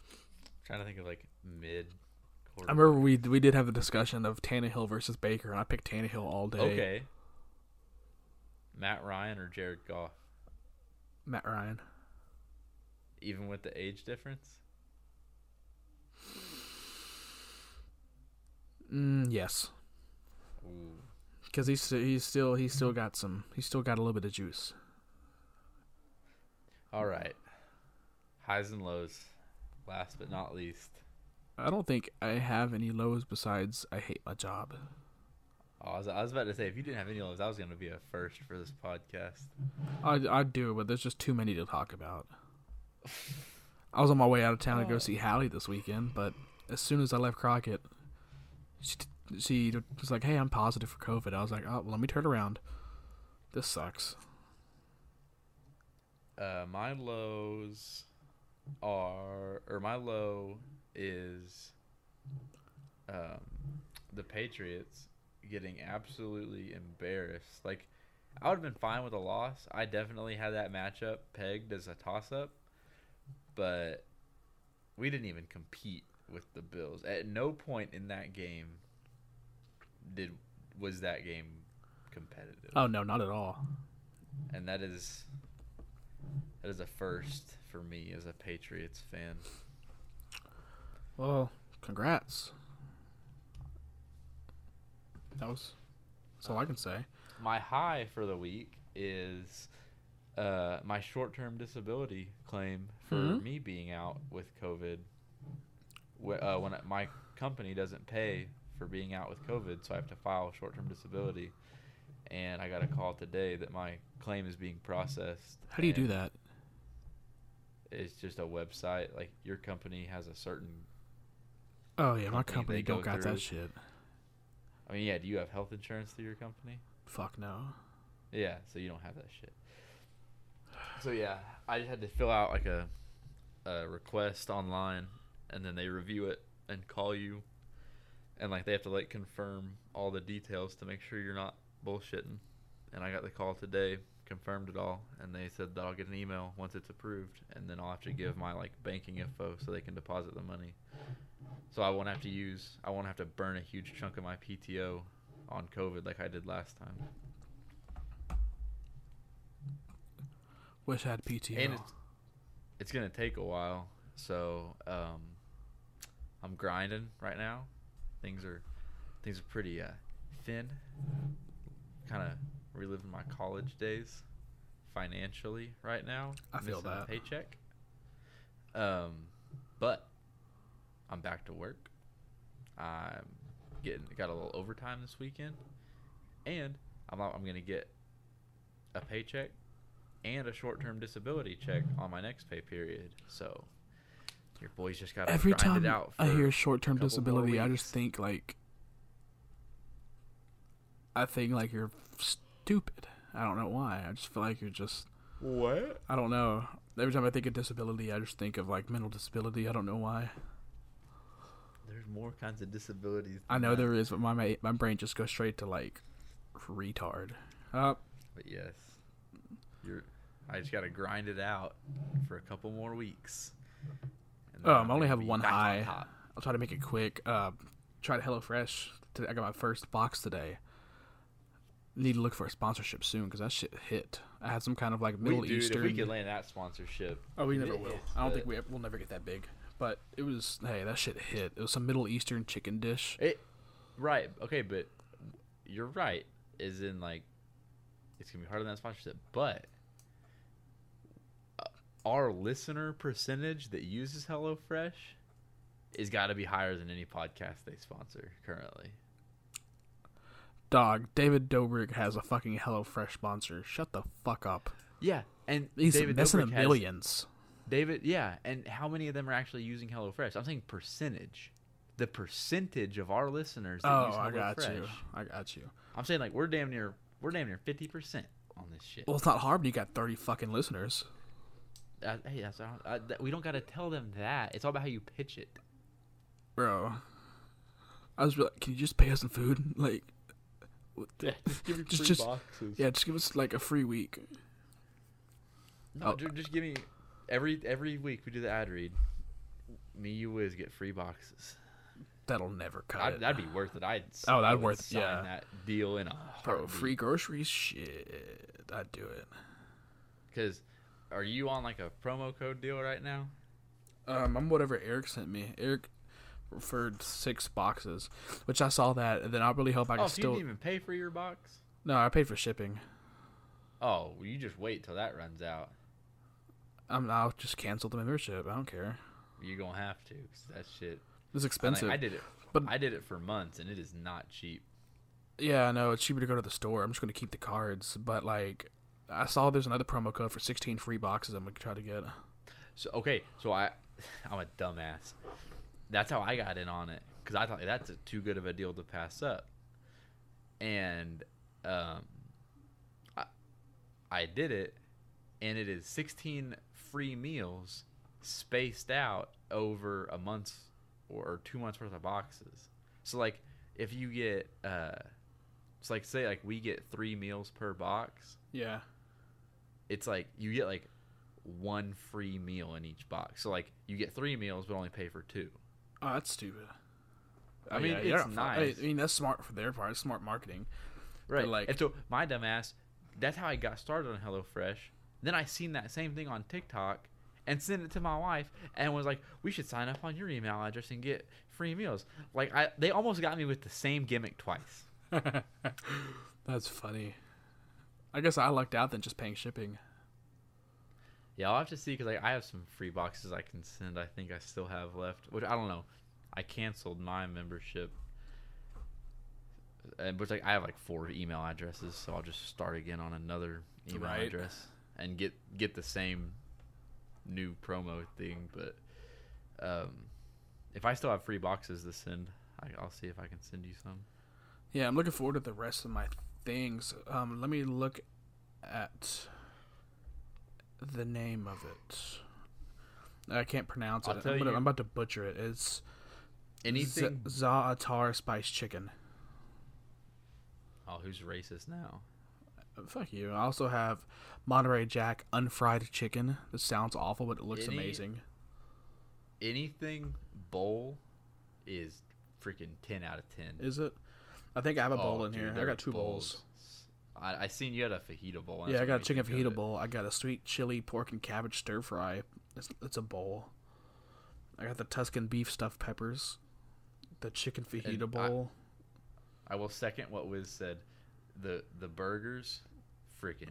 I'm trying to think of like mid. I remember we we did have the discussion of Tannehill versus Baker, and I picked Tannehill all day. Okay. Matt Ryan or Jared Goff, Matt Ryan. even with the age difference. Mm, yes, Ooh. Because he's he's still he's still got some he's still got a little bit of juice. All right. Highs and lows. Last but not least. I don't think I have any lows besides I hate my job. Oh, I, was, I was about to say if you didn't have any lows, that was going to be a first for this podcast. I I do, but there's just too many to talk about. I was on my way out of town to go Oh. see Hallie this weekend, but as soon as I left Crockett, she, she was like, "Hey, I'm positive for COVID." I was like, "Oh, well, let me turn around. This sucks." Uh, my lows are, or my low is, um, the Patriots getting absolutely embarrassed. Like, I would have been fine with a loss. I definitely had that matchup pegged as a toss-up, but we didn't even compete with the Bills. At no point in that game did was that game competitive Oh no, not at all. and that is that is a first for me as a Patriots fan. Well, congrats. That was that's all I can say. My high for the week is uh, my short-term disability claim for Mhm. me being out with COVID. Uh, when my company doesn't pay for being out with COVID, so I have to file short-term disability. And I got a call today that my claim is being processed. How do you do that? It's just a website. Like your company has a certain Oh yeah, my company company don't go got through. that shit. I mean, yeah. Do you have health insurance through your company? Fuck no. Yeah, so you don't have that shit. So yeah, I just had to fill out like a, a request online, and then they review it and call you, and like they have to like confirm all the details to make sure you're not bullshitting. and I got the call today, confirmed it all, and they said that I'll get an email once it's approved, and then I'll have to give my like banking info so they can deposit the money. So I won't have to use, I won't have to burn a huge chunk of my PTO on COVID like I did last time. Wish I had PTO. And it's, it's gonna take a while, so um, I'm grinding right now. Things are things are pretty uh, thin. Kind of reliving my college days financially right now. I feel that. paycheck. Um, but I'm back to work. I'm getting got a little overtime this weekend, and I'm I'm gonna get a paycheck and a short-term disability check on my next pay period. So your boy's just got to Every grind time it out. I hear short-term disability, I just think like I think like you're stupid. I don't know why. I just feel like you're just what? I don't know. Every time I think of disability, I just think of like mental disability. I don't know why. There's more kinds of disabilities. I know that. there is, but my ma- my brain just goes straight to like retard. Uh, But yes, you're. I just got to grind it out for a couple more weeks. Um, I'm only have one back on high. I'll try to make it quick. Uh, tried HelloFresh. Today. I got my first box today. Need to look for a sponsorship soon because that shit hit. I had some kind of like Middle we, dude, Eastern. If we could land that sponsorship. Oh, we never will. hits, I don't think we we'll never get that big. But it was hey, that shit hit. It was some Middle Eastern chicken dish. It, right. Okay, but you're right. Is in like, it's gonna be harder than that sponsorship, but. Our listener percentage that uses HelloFresh is got to be higher than any podcast they sponsor currently. Dog, David Dobrik has a fucking HelloFresh sponsor. Shut the fuck up. Yeah, and He's David messing Dobrik the has- millions. David, yeah, and how many of them are actually using HelloFresh? I'm saying percentage. The percentage of our listeners that Oh, use I got HelloFresh. you. I got you. I'm saying like we're damn near we're damn near fifty percent on this shit. Well, it's not hard. But you got thirty fucking listeners. Uh, hey, that's not, uh, that, we don't got to tell them that. It's all about how you pitch it. bro. I was like, can you just pay us some food? Like, what the- Yeah, just give me Just- free just- boxes. yeah, just give us like a free week. No, Oh. ju- just give me every every week we do the ad read. Me, you, Wiz get free boxes. That'll never cut I'd, it. that'd be worth it. I'd Oh, that'd would worth- sign yeah. that deal in a Bro, free groceries? Shit, I'd do it. Because are you on like a promo code deal right now? Um, I'm whatever Eric sent me. Eric referred six boxes, which I saw that, and then I really hope I oh, can so you still. didn't even pay for your box? No, I paid for shipping. Oh, well, you just wait till that runs out. I'm. I'll just cancel the membership. I don't care. You're gonna have to. 'cause that shit. It's I, expensive. I did it, But- I did it for months, and it is not cheap. Yeah, I know it's cheaper to go to the store. I'm just gonna keep the cards, but like, I saw there's another promo code for 16 free boxes. I'm gonna try to get. So okay, so I, I'm a dumbass. That's how I got in on it because I thought that's a, too good of a deal to pass up, and um, I, I did it, and it is 16 free meals spaced out over a month or, or two months worth of boxes. So like, if you get uh, it's like say like we get three meals per box. Yeah. It's like you get like one free meal in each box. So like you get three meals but only pay for two. Oh, that's stupid. I mean, yeah, it's you're not fu- nice. I mean, that's smart for their part. It's smart marketing. Right. like- and so my dumbass, that's how I got started on HelloFresh. Then I seen that same thing on TikTok and sent it to my wife and was like, "We should sign up on your email address and get free meals." Like I, they almost got me with the same gimmick twice. That's funny. I guess I lucked out than just paying shipping. Yeah, I'll have to see because like, I have some free boxes I can send. I think I still have left, which I don't know. I canceled my membership, and which like I have like four email addresses, so I'll just start again on another email Right. address and get get the same new promo thing. But um, if I still have free boxes to send, I, I'll see if I can send you some. Yeah, I'm looking forward to the rest of my things. Um, let me look at the name of it. I can't pronounce I'll it. I'm, gonna, I'm about to butcher it. It's Anything? Z- Za'atar spiced chicken. oh, who's racist now? Fuck you. I also have Monterey Jack unfried chicken. This sounds awful, but it looks Any- amazing. Anything bowl is freaking ten out of ten. Is it? I think I have a bowl Oh, in dude, here. I got two bowls. I, I seen you had a fajita bowl. Yeah, I got a chicken made me think fajita bowl. I got a sweet chili pork and cabbage stir fry. It's, it's a bowl. I got the Tuscan beef stuffed peppers. The chicken fajita I- bowl. I will second what Wiz said. The the burgers, freaking.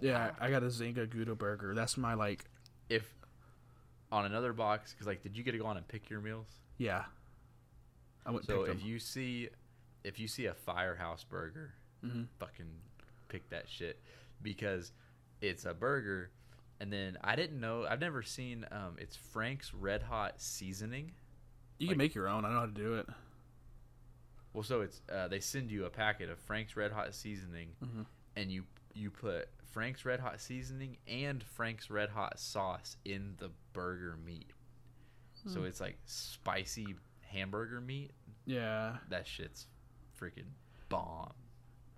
Yeah, I got a Zinga Gouda burger. That's my like. If on another box, because like, did you get to go on and pick your meals? Yeah. I went So if them. you see, if you see a firehouse burger, Mhm. fucking pick that shit because it's a burger. And then I didn't know. I've never seen. Um, it's Frank's Red Hot seasoning. You like- can make your own. I know how to do it. Well, so it's uh, they send you a packet of Frank's Red Hot seasoning, Mhm. and you you put Frank's Red Hot seasoning and Frank's Red Hot sauce in the burger meat. So Hmm. it's like spicy hamburger meat. Yeah. That shit's freaking bomb.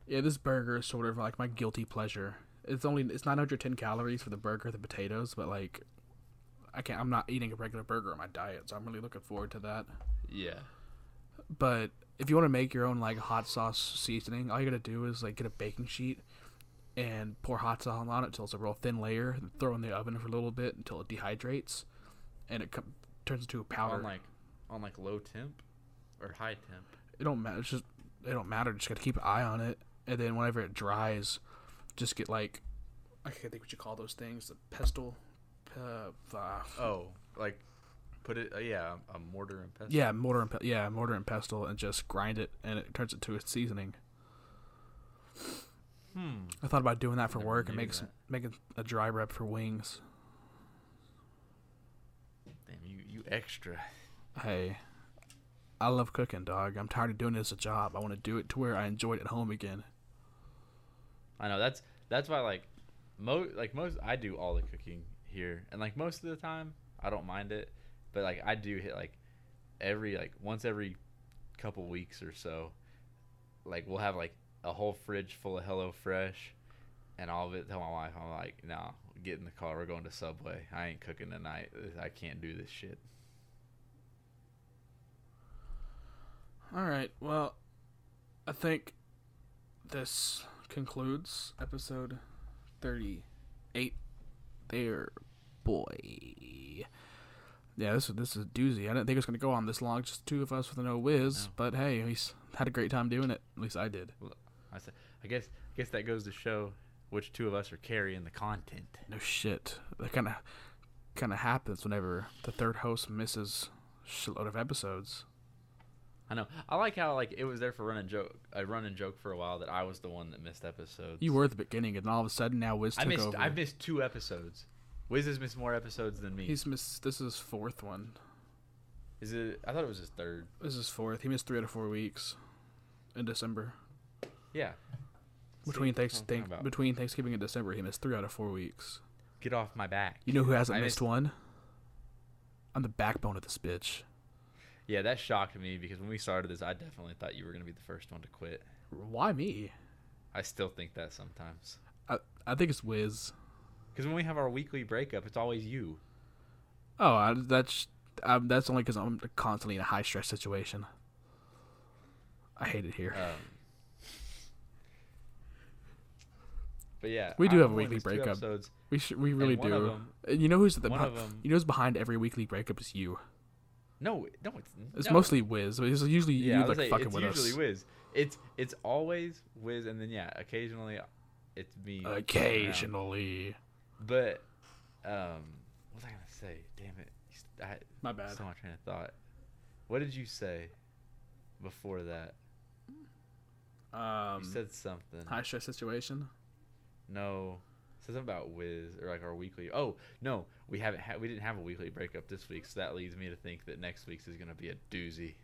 Yeah, this burger is sort of like my guilty pleasure. It's only it's 910 calories for the burger, the potatoes, but like I can't I'm not eating a regular burger on my diet, so I'm really looking forward to that. Yeah. But if you want to make your own like hot sauce seasoning, all you got to do is like get a baking sheet and pour hot sauce on it until it's a real thin layer, and throw it in the oven for a little bit until it dehydrates and it com- turns into a powder. On like on like low temp or high temp. it don't matter. It's just it don't matter. Just got to keep an eye on it, and then whenever it dries, just get like I can't think what you call those things. The pestle. Uh, Oh, like put it. Uh, yeah, a mortar and pestle. yeah, mortar and pe- yeah, mortar and pestle, and just grind it, and it turns it to a seasoning. Hmm. I thought about doing that for Never work and make some, making a dry rub for wings. Damn you, you extra. Hey, I love cooking, dog. I'm tired of doing it as a job. I want to do it to where I enjoy it at home again. I know that's that's why like mo like most I do all the cooking here, and like most of the time I don't mind it, but like I do hit like every like once every couple weeks or so, like we'll have like a whole fridge full of HelloFresh, and all of it. Tell my wife I'm like, no, get in the car. We're going to Subway. I ain't cooking tonight. I can't do this shit. All right. Well, I think this concludes episode 38. There, boy. Yeah, this is this is a doozy. I didn't think it was gonna go on this long, just two of us with no Wiz. No. But hey, he's had a great time doing it. At least I did. I said, I guess I guess that goes to show which two of us are carrying the content. No shit. That kind of kind of happens whenever the third host misses a shitload of episodes. I know. I like how like it was there for running joke, a running joke for a while that I was the one that missed episodes. You were at the beginning, and all of a sudden now Wiz I took missed. over. I've missed two episodes. Wiz has missed more episodes than me. He's missed. This is his fourth one. Is it? I thought it was his third. This is fourth. He missed three out of four weeks in December. Yeah. Between See, thanks, that's what I'm thank, between Thanksgiving and December, he missed three out of four weeks. Get off my back. You know who hasn't I missed missed- one? I'm the backbone of this bitch. Yeah, that shocked me because when we started this, I definitely thought you were gonna be the first one to quit. Why me? I still think that sometimes. I I think it's Wiz. Because when we have our weekly breakup, it's always you. Oh, I, that's um, that's only because I'm constantly in a high stress situation. I hate it here. Um, but yeah, We do have a weekly breakup. episodes. we should, we really do. them- And you know who's at the one beh- of them- you know who's behind every weekly breakup is you. No, no, it's It's no. mostly Wiz. but It's usually Yeah, I you was like say, fucking it's with usually us. Wiz. It's it's always Wiz, and then yeah, occasionally it's me. Occasionally. But um, what was I gonna say? Damn it! I, My bad. So much train of thought. What did you say before that? Um, you said something. high stress situation. No, something about Wiz or like our weekly. Oh no, we haven't. Ha- we didn't have a weekly breakup this week, so that leads me to think that next week's is gonna be a doozy.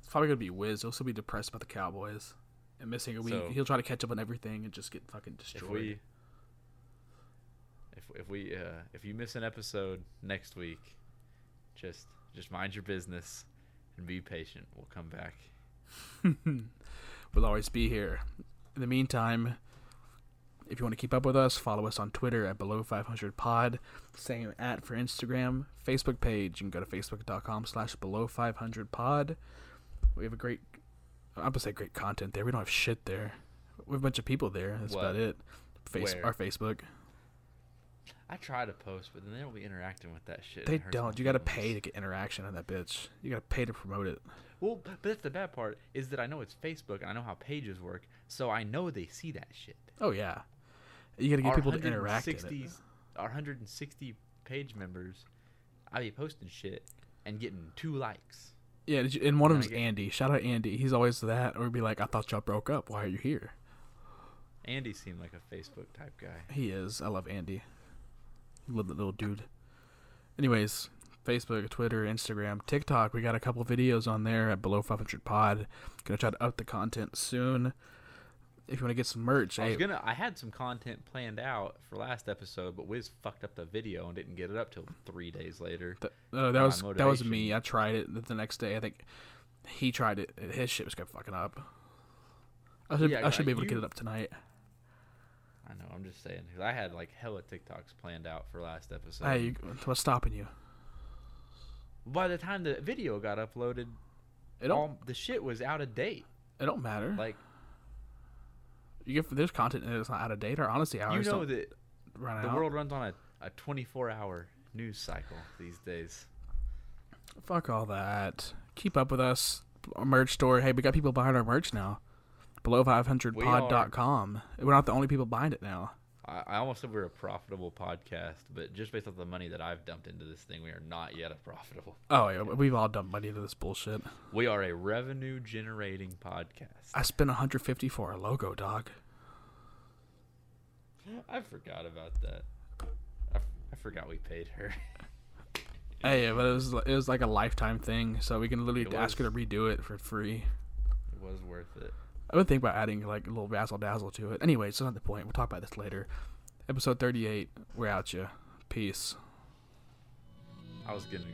It's probably gonna be Wiz. He'll still be depressed about the Cowboys and missing a week. So- He'll try to catch up on everything and just get fucking destroyed. If we, if if we, uh, if you miss an episode next week, just just mind your business and be patient. We'll come back. we'll always be here. In the meantime, if you want to keep up with us, follow us on Twitter at below 500 pod. Same at for Instagram, Facebook page. You can go to facebook.com slash below 500 pod. We have a great, I'm gonna say great content there. We don't have shit there. We have a bunch of people there. That's What? about it. Face Where? our Facebook. I try to post, but then they don't be interacting with that shit. They It hurts my don't. You gotta pay to get interaction on that bitch. You gotta pay to promote it. Well, but that's the bad part is that I know it's Facebook and I know how pages work, so I know they see that shit. Oh yeah. You gotta get people to interact in it. 160 Our 160 page members, I be posting shit and getting two likes. Yeah, you, and one of And I them's Andy. Shout out Andy. He's always that, or be like, "I thought y'all broke up. Why are you here?" Andy seemed like a Facebook type guy. He is. I love Andy. Love that little dude. Anyways, Facebook, Twitter, Instagram, TikTok. We got a couple videos on there at below 500 pod. Gonna try to up the content soon. If you want to get some merch, I was hey, gonna. I had some content planned out for last episode, but Wiz fucked up the video and didn't get it up till three days later. th- uh, that was that was me. I tried it the next day. I think he tried it. His shit was kept fucking up. I should Yeah, I should be able to get it up tonight. I know. I'm just saying 'cause I had like hella TikToks planned out for last episode. Hey, you, what's stopping you? By the time the video got uploaded, It all the shit was out of date. it don't matter. Like you get there's content that's not out of date. Or honestly, hours. you know that run the out. world runs on a, a 24 hour news cycle these days. Fuck all that. Keep up with us. Our merch store. Hey, we got people buying our merch now. Below500pod.com. We're not the only people buying it now. I, I almost said we're a profitable podcast, but just based off the money that I've dumped into this thing, we are not yet a profitable. Oh, yeah, we've all dumped money into this bullshit. We are a revenue generating podcast. I spent 150 for our logo, dog. I forgot about that. I, f- I forgot we paid her. Hey, but it was it was like a lifetime thing, so we can literally It ask her to redo it for free. It was worth it. I would think about adding like a little razzle dazzle to it. Anyway, it's not the point. We'll talk about this later. Episode 38. We're out, you. Peace. I was gonna.